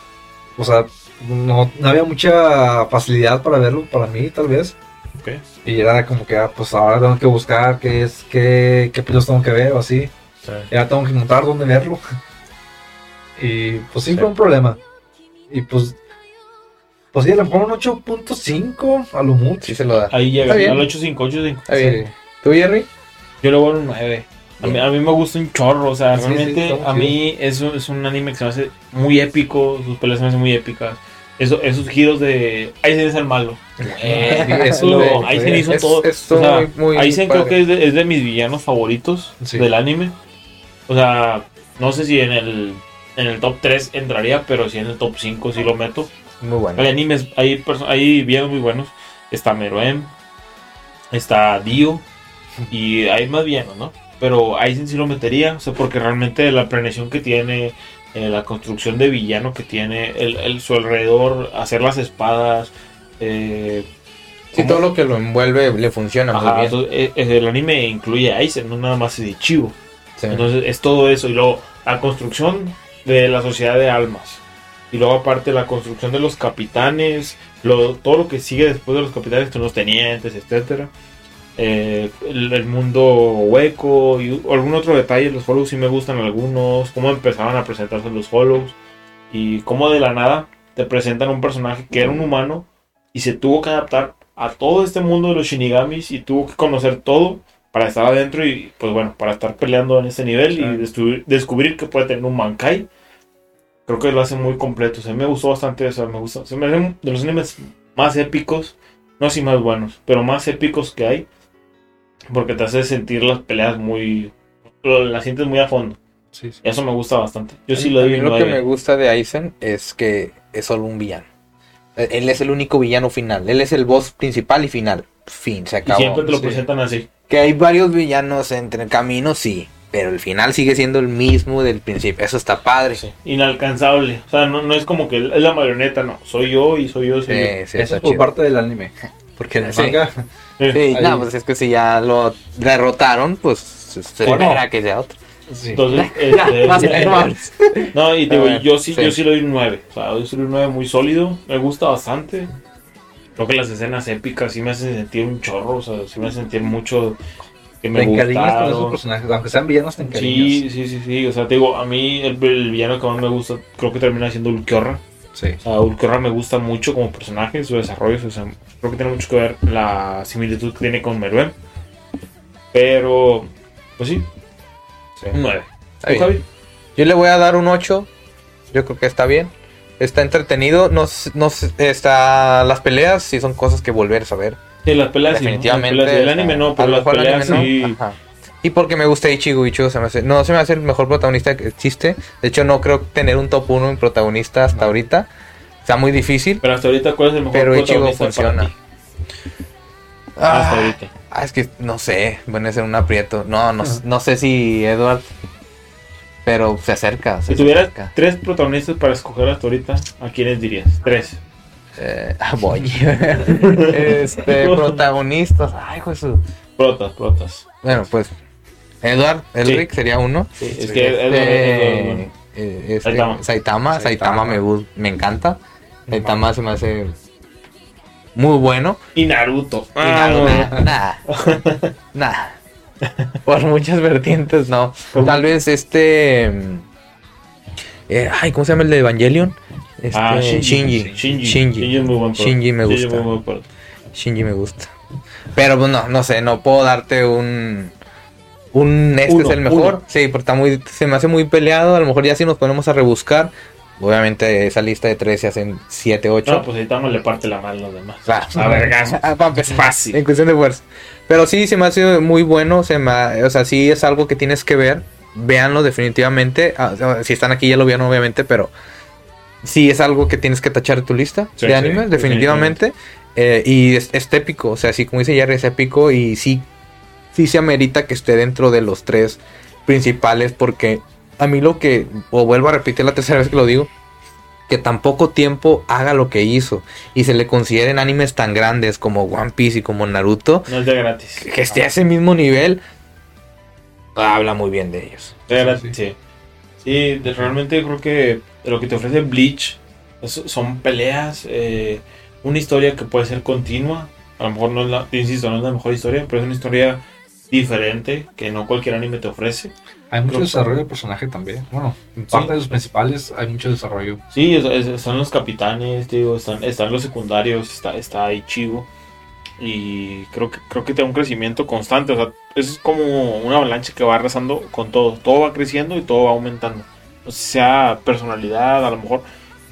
o sea, no, no había mucha facilidad para verlo, para mí tal vez. Ok. Y era como que, ah, pues ahora tengo que buscar qué es, qué, qué pilotos tengo que ver o así. Sí. Ya tengo que encontrar dónde verlo. Y pues sí, Sí. fue un problema. Y pues, pues sí, a lo mejor un 8.5 a lo mucho. Sí se lo da. Ahí llega, Está bien. al 8.5, 8.5. Está bien. ¿Tú, Jerry? Yo le voy a un 9. A mí, a mí me gusta un chorro, o sea, Sí, sí, realmente muy a mí es un, es un anime que se me hace muy épico, sus peleas se me hacen muy épicas. eso- esos giros de Aizen es el malo. Eh, Sí, eso Aizen hizo es- todo. es o sea, muy- muy Aizen creo que es de, es de mis villanos favoritos Sí. del anime. O sea, no sé si en el, en el top 3 entraría, pero si en el top 5 sí lo meto. Muy bueno. Hay animes, hay, hay villanos muy buenos. Está Meruem, está Dio y hay más villanos, ¿no? Pero Aizen sí lo metería, o sea, porque realmente la planeación que tiene, eh, la construcción de villano que tiene, el, el- su alrededor, hacer las espadas, eh, Sí, cómo- todo lo que lo envuelve le funciona Ajá, muy bien. entonces, eh, eh, el anime incluye a Aizen, no nada más de Chivo. Sí. Entonces es todo eso. Y luego la construcción de la sociedad de almas. Y luego aparte la construcción de los capitanes. lo- todo lo que sigue después de los capitanes, son los tenientes, etcétera. Eh, el, el mundo hueco y algún otro detalle. Los follows sí me gustan algunos. Cómo empezaban a presentarse los follows. Y cómo de la nada te presentan un personaje que era un humano. Y se tuvo que adaptar a todo este mundo de los shinigamis. Y tuvo que conocer todo para estar adentro y pues bueno, para estar peleando en ese nivel y destu- descubrir que puede tener un Mankai. Creo que lo hace muy completo. Se me gustó bastante eso, me gusta. Se me hace de los animes más épicos, no así más buenos, pero más épicos que hay. Porque te hace sentir las peleas muy las sientes muy a fondo. Sí, sí. Eso me gusta bastante. Yo sí lo doy lo que me gusta de Aizen es que es solo un villano. Eh, Él es el único villano final. Él es el boss principal y final. Fin, se Y acabó. siempre te lo sí. presentan así. Que hay varios villanos entre caminos, sí. Pero el final sigue siendo el mismo del principio. Eso está padre. Sí, Inalcanzable. O sea, no, no es como que es la marioneta, no. Soy yo y soy yo, soy yo. sí, Eso es por chido. parte del anime. Porque en el Sí. manga, Eh, Sí, no, pues es que si ya lo derrotaron, pues se espera que sea otro. sí. Entonces, este, más. No, y digo, yo sí, sí. yo sí le doy un 9. O sea, yo sí le doy un 9 muy sólido. Me gusta bastante. Creo que las escenas épicas sí me hacen sentir un chorro. O sea, sí me hacen sentir mucho que me encariñas con esos personajes, aunque sean villanos, te encariñas. Sí, sí, sí, sí. O sea, te digo, a mí el, el villano que más me gusta creo que termina siendo Ulquiorra. Sí. O sea, Ulquiorra me gusta mucho como personaje, su desarrollo. O sea, creo que tiene mucho que ver la similitud que tiene con Meruem. Pero, pues sí, sí. un 9. Está ¿Tú, bien. Javi? Yo le voy a dar un 8. Yo creo que está bien. Está entretenido. No, no está las peleas sí son cosas que volver a ver. Sí, las peleas sí, ¿no? Definitivamente. Las peleas. El anime no, pero las el peleas anime sí. no. Y porque me gusta Ichigo, Ichigo se me hace, no se me hace el mejor protagonista que existe. De hecho, no creo tener un top 1 en protagonista hasta ahorita. Está muy difícil. Pero hasta ahorita, ¿cuál es el mejor Pero Ichigo protagonista para funciona. ti? Hasta Ah, ahorita. ah, es que no sé, a ser un aprieto. No, no, no sé si Edward, pero se acerca. se Si tuvieras acerca. tres protagonistas para escoger hasta ahorita, ¿a quiénes dirías? Tres. Eh, ah, este, protagonistas. Ay, Jesús. Protas, protas. Bueno, pues Edward, Elric sería uno. Sí, es Sí. que es, es- es- Eh, eh, este, Saitama. Saitama. Saitama, Saitama. me, me encanta. Saitama se me hace muy bueno. Y Naruto. Y Ah, nada, nada. Por muchas vertientes, no. Tal vez este. eh, ay, ¿cómo se llama el de Evangelion? Este, Ah, Shinji. Shinji. Shinji. Shinji. Shinji es muy buen. Shinji me Shinji es gusta. muy buen. Shinji me gusta. Pero pues no, no sé, no puedo darte un. Un este Uno, es el mejor. uno. Sí, porque está muy, se me hace muy peleado. A lo mejor ya si nos ponemos a rebuscar. Obviamente esa lista de tres se hacen 7, 8. No, pues ahí estamos le parte la mano a los demás. Claro. A vergazo. Ah, para empezar. Fácil. En cuestión de fuerza. Pero sí, se me hace muy bueno. Se me ha- o sea, sí es algo que tienes que ver. Véanlo definitivamente. Ah, si están aquí ya lo vieron, obviamente, pero sí es algo que tienes que tachar de tu lista Sí, de sí, animes, definitivamente. Eh, y es, es épico. O sea, sí, como dice Jerry, es épico. Y sí, sí se amerita que esté dentro de los tres principales. Porque a mí lo que, o vuelvo a repetir la tercera vez que lo digo, que tan poco tiempo haga lo que hizo y se le consideren animes tan grandes como One Piece y como Naruto, No es de gratis. que esté a ese mismo nivel, habla muy bien de ellos. De Sí, sí. Sí, de- realmente creo que lo que te ofrece Bleach es- son peleas, eh, una historia que puede ser continua. A lo mejor no es la, te insisto, no es la mejor historia, pero es una historia diferente que no cualquier anime te ofrece. Hay mucho Creo- desarrollo de personaje también. Bueno, en parte de los principales hay mucho desarrollo. Sí, es- es- están los capitanes, te digo, están, están los secundarios, está, está Ichigo. Y creo que, creo que tiene un crecimiento constante. O sea, es como una avalancha que va arrasando con todo. Todo va creciendo y todo va aumentando. O sea, personalidad, a lo mejor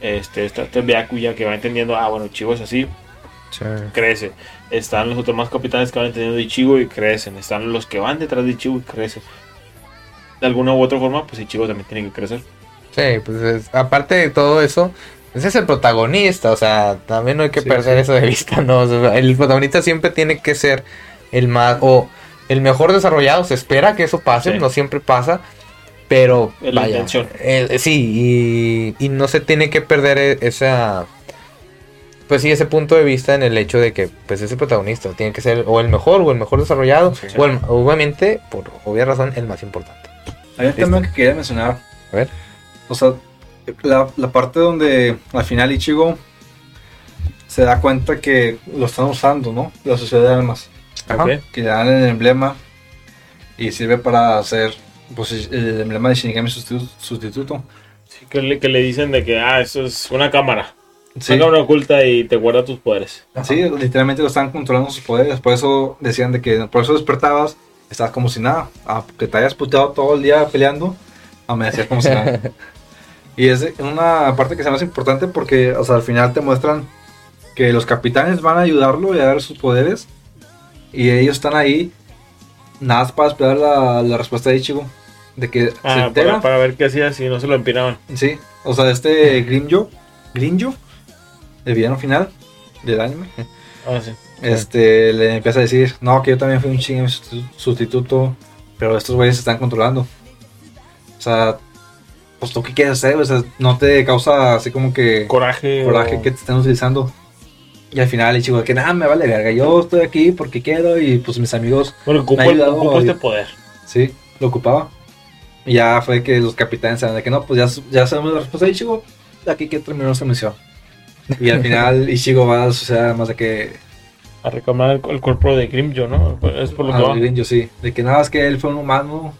Este, está este Byakuya que va entendiendo, ah, bueno, Ichigo es así, crece. Están los otros más capitanes que van entendiendo de Ichigo y crecen. Están los que van detrás de Ichigo y crecen. De alguna u otra forma, pues Ichigo también tiene que crecer. Sí, pues es- aparte de todo eso, ese es el protagonista, o sea, también no hay que Sí, perder sí. eso de vista, ¿no? O sea, el protagonista siempre tiene que ser el más, o el mejor desarrollado, se espera que eso pase, Sí. no siempre pasa, pero Es la vaya, intención. eh, sí, y, y no se tiene que perder e- esa, pues sí, ese punto de vista en el hecho de que, pues ese protagonista tiene que ser o el mejor, o el mejor desarrollado, Sí. o el- obviamente, por obvia razón, el más importante. Hay un tema que quería mencionar. A ver. O sea, la, la parte donde al final Ichigo se da cuenta que lo están usando, ¿no? La sociedad de almas. Ajá. Ok. Que le dan el emblema y sirve para hacer pues, el emblema de Shinigami sustitu- sustituto. Sí, que, le, que le dicen de que, ah, eso es una cámara. Sí, Una cámara oculta y te guarda tus poderes. sí, literalmente lo están controlando sus poderes. Por eso decían de que por eso despertabas, estabas como si nada. Aunque te hayas puteado todo el día peleando, amanecías como si nada. Y es una parte que se hace importante porque o sea, al final te muestran que los capitanes van a ayudarlo y a dar sus poderes. Y ellos están ahí, nada más para esperar la, la respuesta de Ichigo. De que se Ah, entera. para, para ver qué hacía si no se lo empinaban. Sí, o sea, este Grimjo, Grimjo, el villano final del anime, Ah, sí. este le empieza a decir, no, que yo también fui un sustitu- sustituto, pero estos güeyes se están controlando. O sea, pues tú qué quieres hacer, o sea, no te causa así como que Coraje. coraje o- que te estén utilizando. Y al final el chico de que nada, me vale verga, yo estoy aquí porque quiero y pues mis amigos, Bueno, ocupo, me ayudado este poder. sí, lo ocupaba. Y ya fue que los capitanes saben de que no, pues ya, ya sabemos la respuesta de Ichigo, de aquí que terminó nuestra misión. Y al final Ichigo va a sociedad más de que A reclamar el, el cuerpo de Grimjo, ¿no? Es por lo que va. yo sí. De que nada, es que él fue un humano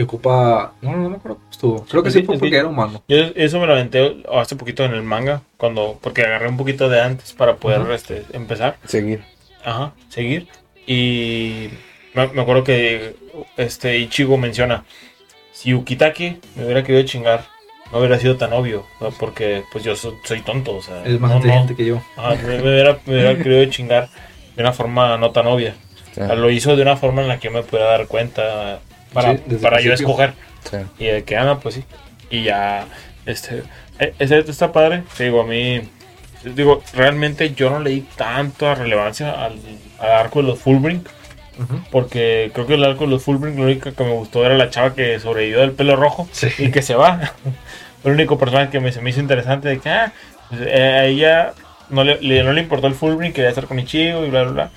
y ocupa. No, no me acuerdo cómo estuvo. Creo que sí Sí, fue sí. porque era humano. Yo eso me lo aventé hace poquito en el manga, cuando porque agarré un poquito de antes para poder este, empezar. Seguir. Ajá, seguir. Y me, me acuerdo que este Ichigo menciona, si Ukitake me hubiera querido chingar, no hubiera sido tan obvio, ¿no? porque pues yo so- soy tonto, o sea, Es más no, no. inteligente que yo. Ajá, me, me hubiera, me hubiera querido chingar de una forma no tan obvia. O sea, lo hizo de una forma en la que yo me pudiera dar cuenta para, Sí, para yo escoger. Sí. Y de que, ah, pues sí. Y ya, este, eh, ese está padre. Te digo, a mí, digo, realmente yo no leí tanta relevancia al, al arco de los Fullbrink. Porque creo que el arco de los Fullbrink, lo único que me gustó era la chava que sobrevivió del pelo rojo Sí. y que se va. El único personaje que me, se me hizo interesante de que, ah, pues, eh, a ella no le, le- no le importó el Fullbrink, quería estar con Ichigo y bla, bla, bla.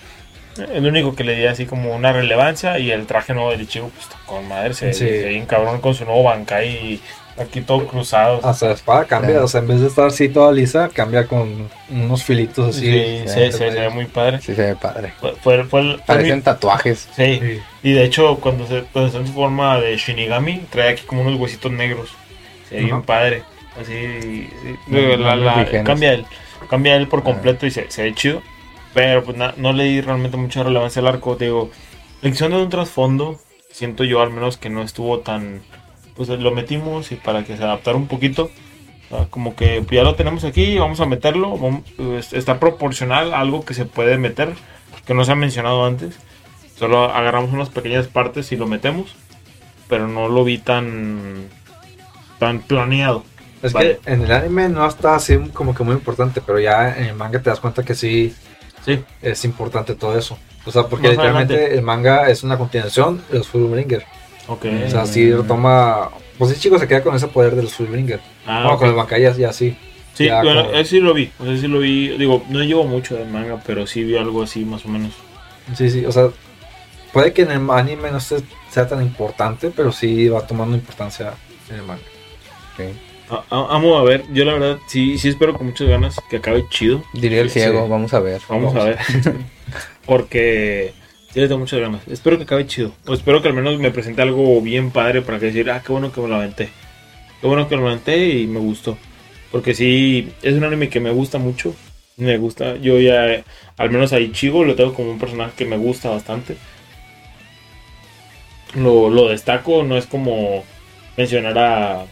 El único que le di así como una relevancia y el traje nuevo de Ichigo, pues con madre, se, Sí. ve bien cabrón con su nuevo Bankai y aquí todo cruzado. Hasta la espada cambia, Claro. o sea, en vez de estar así toda lisa, cambia con unos filitos Sí, así. se, se- se ve muy padre. Sí, se ve padre. Fue, fue, fue el- fue Parecen mi- tatuajes. sí. Sí. Y de hecho, cuando se, cuando está en su forma de Shinigami, trae aquí como unos huesitos negros. Se ve bien padre. Así, sí, No, la- la- cambia él. Cambia él por completo y se, se ve chido. Pero pues na- no le di realmente mucha relevancia al arco. Te digo, la edición de un trasfondo, siento yo al menos que no estuvo tan. Pues lo metimos y para que se adaptara un poquito. O sea, como que pues, ya lo tenemos aquí, vamos a meterlo. vamos- pues, está proporcional a algo que se puede meter, que no se ha mencionado antes. Solo agarramos unas pequeñas partes y lo metemos. Pero no lo vi tan. tan planeado. Es Vale. que en el anime no está así como que muy importante, pero ya en el manga te das cuenta que sí Sí, es importante todo eso. O sea, porque Más literalmente adelante. el manga es una continuación de los Fullbringer. ok. O sea, sí retoma. Pues sí, chicos, se queda con ese poder de los Fullbringer. Ah, no, ok. con el Bankai ya, ya sí. Sí, Ya bueno, como- sí lo vi. O sea, sí lo vi. Digo, no llevo mucho de manga, pero sí vi algo así más o menos. Sí, sí, o sea, puede que en el anime no se- sea tan importante, pero sí va tomando importancia en el manga. A- a- amo a ver, yo la verdad sí, sí espero con muchas ganas que acabe chido. Diría el ciego, sí. vamos a ver. Vamos, a ver. Porque sí les tengo muchas ganas. Espero que acabe chido. O espero que al menos me presente algo bien padre para que decir, ah, qué bueno que me lo aventé. Qué bueno que me lo aventé y me gustó. Porque sí, es un anime que me gusta mucho. Me gusta. Yo ya, al menos a Ichigo lo tengo como un personaje que me gusta bastante. Lo, lo destaco, no es como mencionar a.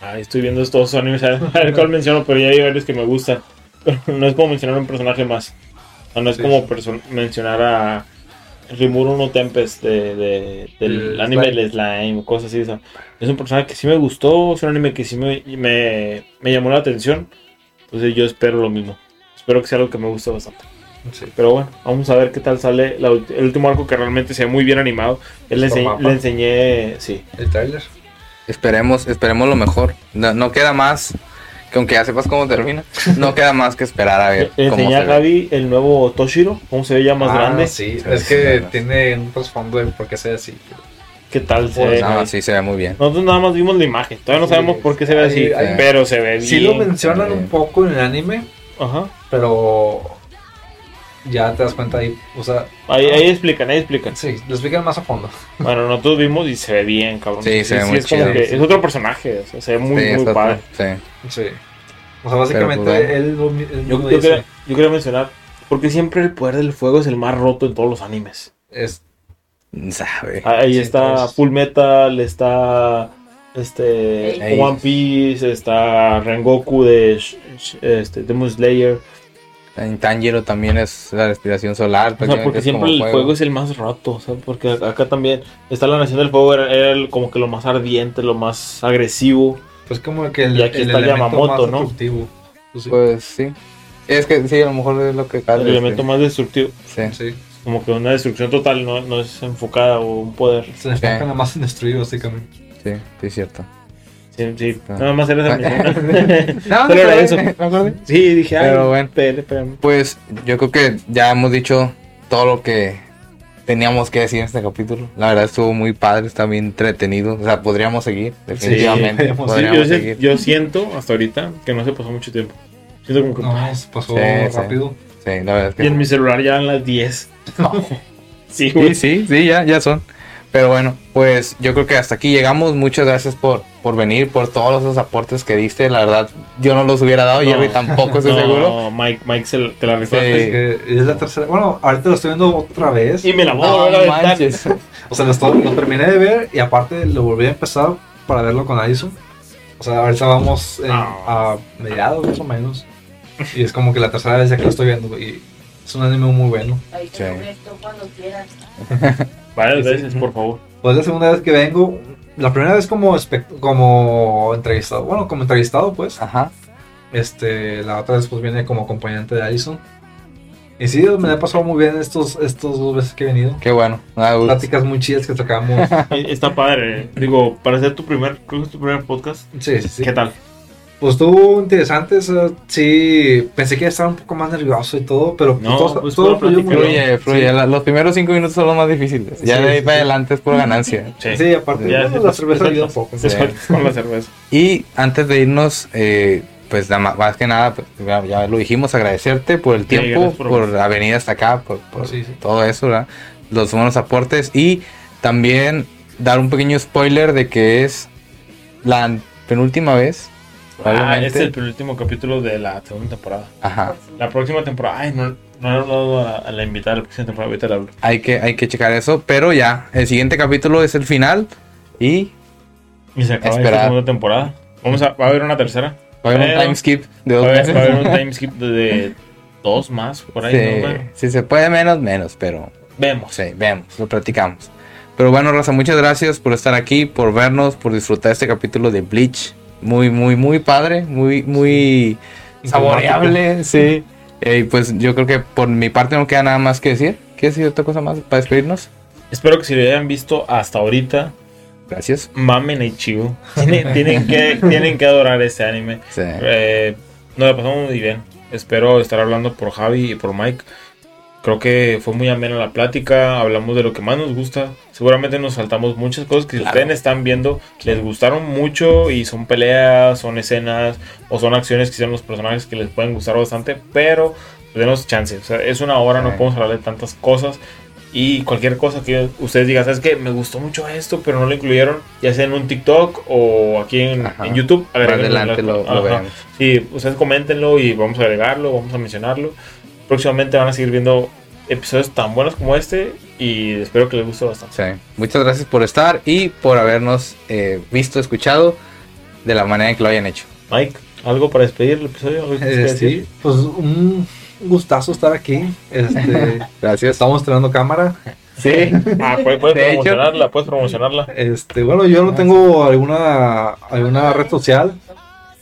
Ay, estoy viendo estos animes, a ver, a ver cuál menciono, pero ya hay varios que me gustan. Pero no es como mencionar un personaje más. O sea, no es Sí. como mencionar a Rimuru no Tempest de, de- del El anime Slime. del Slime, cosas así. es un personaje que sí me gustó, es un anime que sí me, me, me llamó la atención. Entonces yo espero lo mismo. Espero que sea algo que me guste bastante. Sí. Pero bueno, vamos a ver qué tal sale la el último arco que realmente se ve muy bien animado. Él le, ense- le enseñé, sí. El trailer. Esperemos, esperemos lo mejor. No, no queda más, que aunque ya sepas cómo termina, no queda más que esperar a ver Le cómo enseñé se a ve. Gaby el nuevo Toshiro, cómo se ve ya más Ah, grande. Sí, es que tiene un trasfondo de por qué sea así. ¿Qué tal se Pues ve? No, Gaby? sí se ve muy bien. Nosotros nada más vimos la imagen. Todavía no Sí, sabemos por qué se ve así, hay- pero se ve bien. Sí lo mencionan un poco en el anime, Ajá. pero ya te das cuenta ahí, o sea, Ahí, ahí explican, ahí explican. sí, lo explican más a fondo. Bueno, nosotros vimos y se ve bien, cabrón. Sí, se ve muy es como chido. que es otro personaje, o sea, se ve muy, Sí, muy padre. sí. Sí. O sea, básicamente pues, él, él Yo, mismo yo quería, yo quería mencionar, porque siempre el poder del fuego es el más roto en todos los animes. es, Sabe. Ahí Sí, está. Full Metal, está este Ey. One Piece, está Rengoku de este, Demon Slayer. En Tanjiro también es la respiración solar. O sea, porque siempre el fuego. es el más roto, o sea, porque acá también está la Nación del Fuego, era, era el- como que lo más ardiente, lo más agresivo. pues como que el, Y aquí el está elemento Yamamoto, más ¿no? destructivo. Pues sí, Pues sí. Es que sí, a lo mejor es lo que acabas El elemento más destructivo. Sí. sí. Como que una destrucción total no, no es enfocada o un poder. Se enfocan nada más en destruir, básicamente. Sí, sí, es cierto. Sí, sí, nada más era esa. No, Solo era eso. Sí, dije, ay, Pero bueno. Pues yo creo que ya hemos dicho todo lo que teníamos que decir en este capítulo. La verdad estuvo muy padre, está bien entretenido. O sea, podríamos seguir, definitivamente. podríamos- Sí, podríamos yo, sé- seguir. yo siento hasta ahorita que no se pasó mucho tiempo. Siento como que. No, se pasó Sí, rápido. Sí, la verdad es que Y en mi celular ya eran las 10. sí, sí, sí, ya, ya son. Pero bueno, pues yo creo que hasta aquí llegamos. Muchas gracias por, por venir, por todos esos aportes que diste. La verdad, yo no los hubiera dado, No. Jerry tampoco estoy No, seguro. Mike, Mike se te la rifaste. Sí. Es que es la tercera. Bueno, ahorita lo estoy viendo otra vez. Y me la voy a No volver a aventar. manches. O sea, lo, estoy- lo terminé de ver y aparte lo volví a empezar para verlo con Addison. O sea, ahorita vamos en- Ah. a mediados más o menos. Y es como que la tercera vez ya que lo estoy viendo. Y es un anime muy bueno. Ahí Sí. te presto cuando quieras. Varias Sí, sí. veces, por favor. Pues es la segunda vez que vengo. La primera vez como, como entrevistado. Bueno, como entrevistado, pues. Ajá. Este, la otra vez pues viene como acompañante de Addison. Y sí, me la he pasado muy bien estos, estos dos veces que he venido. Qué bueno. Pláticas muy chidas que sacamos. Eh, Está padre. Digo, para hacer tu primer, creo que es tu primer podcast. Sí, sí, sí. ¿Qué tal? Pues estuvo interesante, o sea, sí, pensé que iba a estar un poco más nervioso y todo, pero No, todo, pues, todo fluyó muy. Fluye, fluye. Sí. La- Los primeros cinco minutos son los más difíciles. Ya Sí, de ahí sí, para sí. adelante es pura ganancia. Sí, aparte Ya, bueno, la cerveza ayuda un poco. con la cerveza. Y antes de irnos, eh, pues nada más, más que nada, pues, ya, ya lo dijimos, agradecerte por el tiempo, por- por, la venida hasta acá, por, por Sí, sí. todo eso, ¿verdad? los buenos aportes y también dar un pequeño spoiler de que es la penúltima vez. Ah, probablemente. este es el penúltimo capítulo de la segunda temporada. Ajá. La próxima temporada. Ay, no, no he hablado a, a la invitada la próxima temporada. Ahorita le hablo. Hay que, hay que checar eso, pero ya, el siguiente capítulo es el final y Y se acaba Esperar. esta segunda temporada. Vamos a, va a haber una tercera. va a haber un time skip de Va dos a haber, meses. va a haber un time skip de, de dos más por ahí. Sí, ¿no? Bueno, si se puede menos, menos, pero vemos. Sí, vemos, lo platicamos. Pero bueno, Raza, muchas gracias por estar aquí, por vernos, por disfrutar este capítulo de Bleach. Muy, muy, muy padre, muy, muy saboreable, sí. Y pues yo creo que por mi parte no queda nada más que decir. ¿Quieres decir otra cosa más para despedirnos? Espero que si lo hayan visto hasta ahorita, Gracias. mamen Ichigo. Tienen, tienen, que, tienen que adorar este anime. Sí. Eh, nos la pasamos muy bien. Espero estar hablando por Javi y por Mike. Creo que fue muy amena la plática. Hablamos de lo que más nos gusta. Seguramente nos saltamos muchas cosas que si Claro. ustedes están viendo les gustaron mucho y son peleas, son escenas o son acciones que hicieron los personajes que les pueden gustar bastante. Pero denos chance. O sea, es una hora, no podemos hablar de tantas cosas. Y cualquier cosa que ustedes digan, ¿sabes qué? Me gustó mucho esto, pero no lo incluyeron, ya sea en un TikTok o aquí en, YouTube. Adelante la- lo, lo veremos. Sí, ustedes coméntenlo y vamos a agregarlo, vamos a mencionarlo. Próximamente van a seguir viendo episodios tan buenos como este y espero que les guste bastante. Sí. Muchas gracias por estar y por habernos eh, visto, escuchado. de la manera en que lo hayan hecho. Mike, ¿algo para despedir el episodio? ¿Algo que tienes que Eh, sí, pues un gustazo estar aquí. Este, Gracias. estamos estrenando cámara. Sí. Ah, puedes, puedes De hecho- promocionarla, puedes promocionarla. Este, bueno, yo no tengo alguna alguna red social.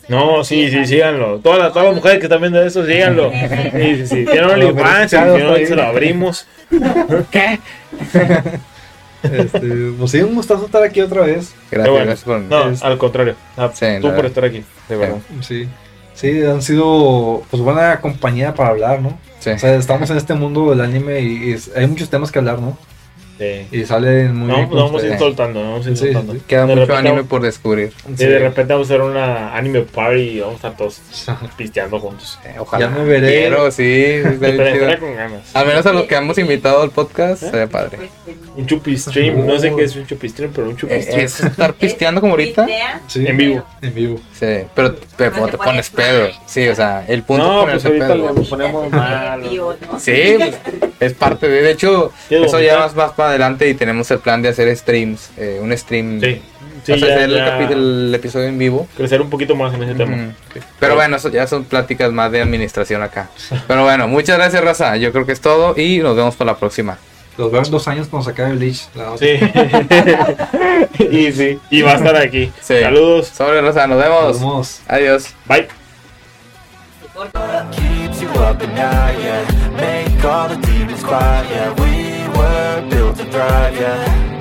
No, sí, sí, síganlo. Todas las, todas las mujeres que están viendo eso, síganlo. Sí, sí, sí. Tienen OnlyFans, si no, se lo abrimos. ¿Qué? Este, pues sí, un gustazo estar aquí otra vez. Gracias, bueno. gracias por No, Es- al contrario. Ah, Sí, tú por verdad. estar aquí, de verdad. Sí. Sí, han sido pues buena compañía para hablar, ¿no? Sí. O sea, estamos en este mundo del anime y, y hay muchos temas que hablar, ¿no? Sí. Y salen muy No, bien. pues con vamos a ir soltando, vamos a ir Sí, soltando. sí. Queda De mucho anime vamos- por descubrir. Y de repente vamos a hacer una anime party y vamos a estar todos pisteando juntos. Eh, Ojalá. Ya me veré. Quiero, sí. Pero con ganas. Al menos a los que hemos invitado al podcast, sería padre. Un chupi stream, no sé qué es un chupi stream, pero un chupi Eh, stream. Es estar pisteando como ahorita. Sí, En vivo. En vivo. Sí, pero, pero No te te pones pedo. Sí, o sea, el punto No, es pues ponerse ahorita pedo. le ponemos mal. Sí, pues, es parte de. De hecho, ¿Quieres eso ya vomitar? más, más adelante y tenemos el plan de hacer streams. eh, un stream. Sí, sí, o sea, ya, hacer el, ya capi- el episodio en vivo. crecer un poquito más en ese tema. Sí. Pero bueno, eso ya son pláticas más de administración acá. Pero bueno, muchas gracias, Raza. Yo creo que es todo y nos vemos para la próxima. Los veo en dos años cuando se acabe Bleach. La otra. Sí. y sí, y va a estar aquí. Sí. Saludos. Sobre, Raza, nos Nos vemos. vemos. Adiós. Bye. keeps you up at night, yeah Make all the demons quiet, yeah We were built to thrive, yeah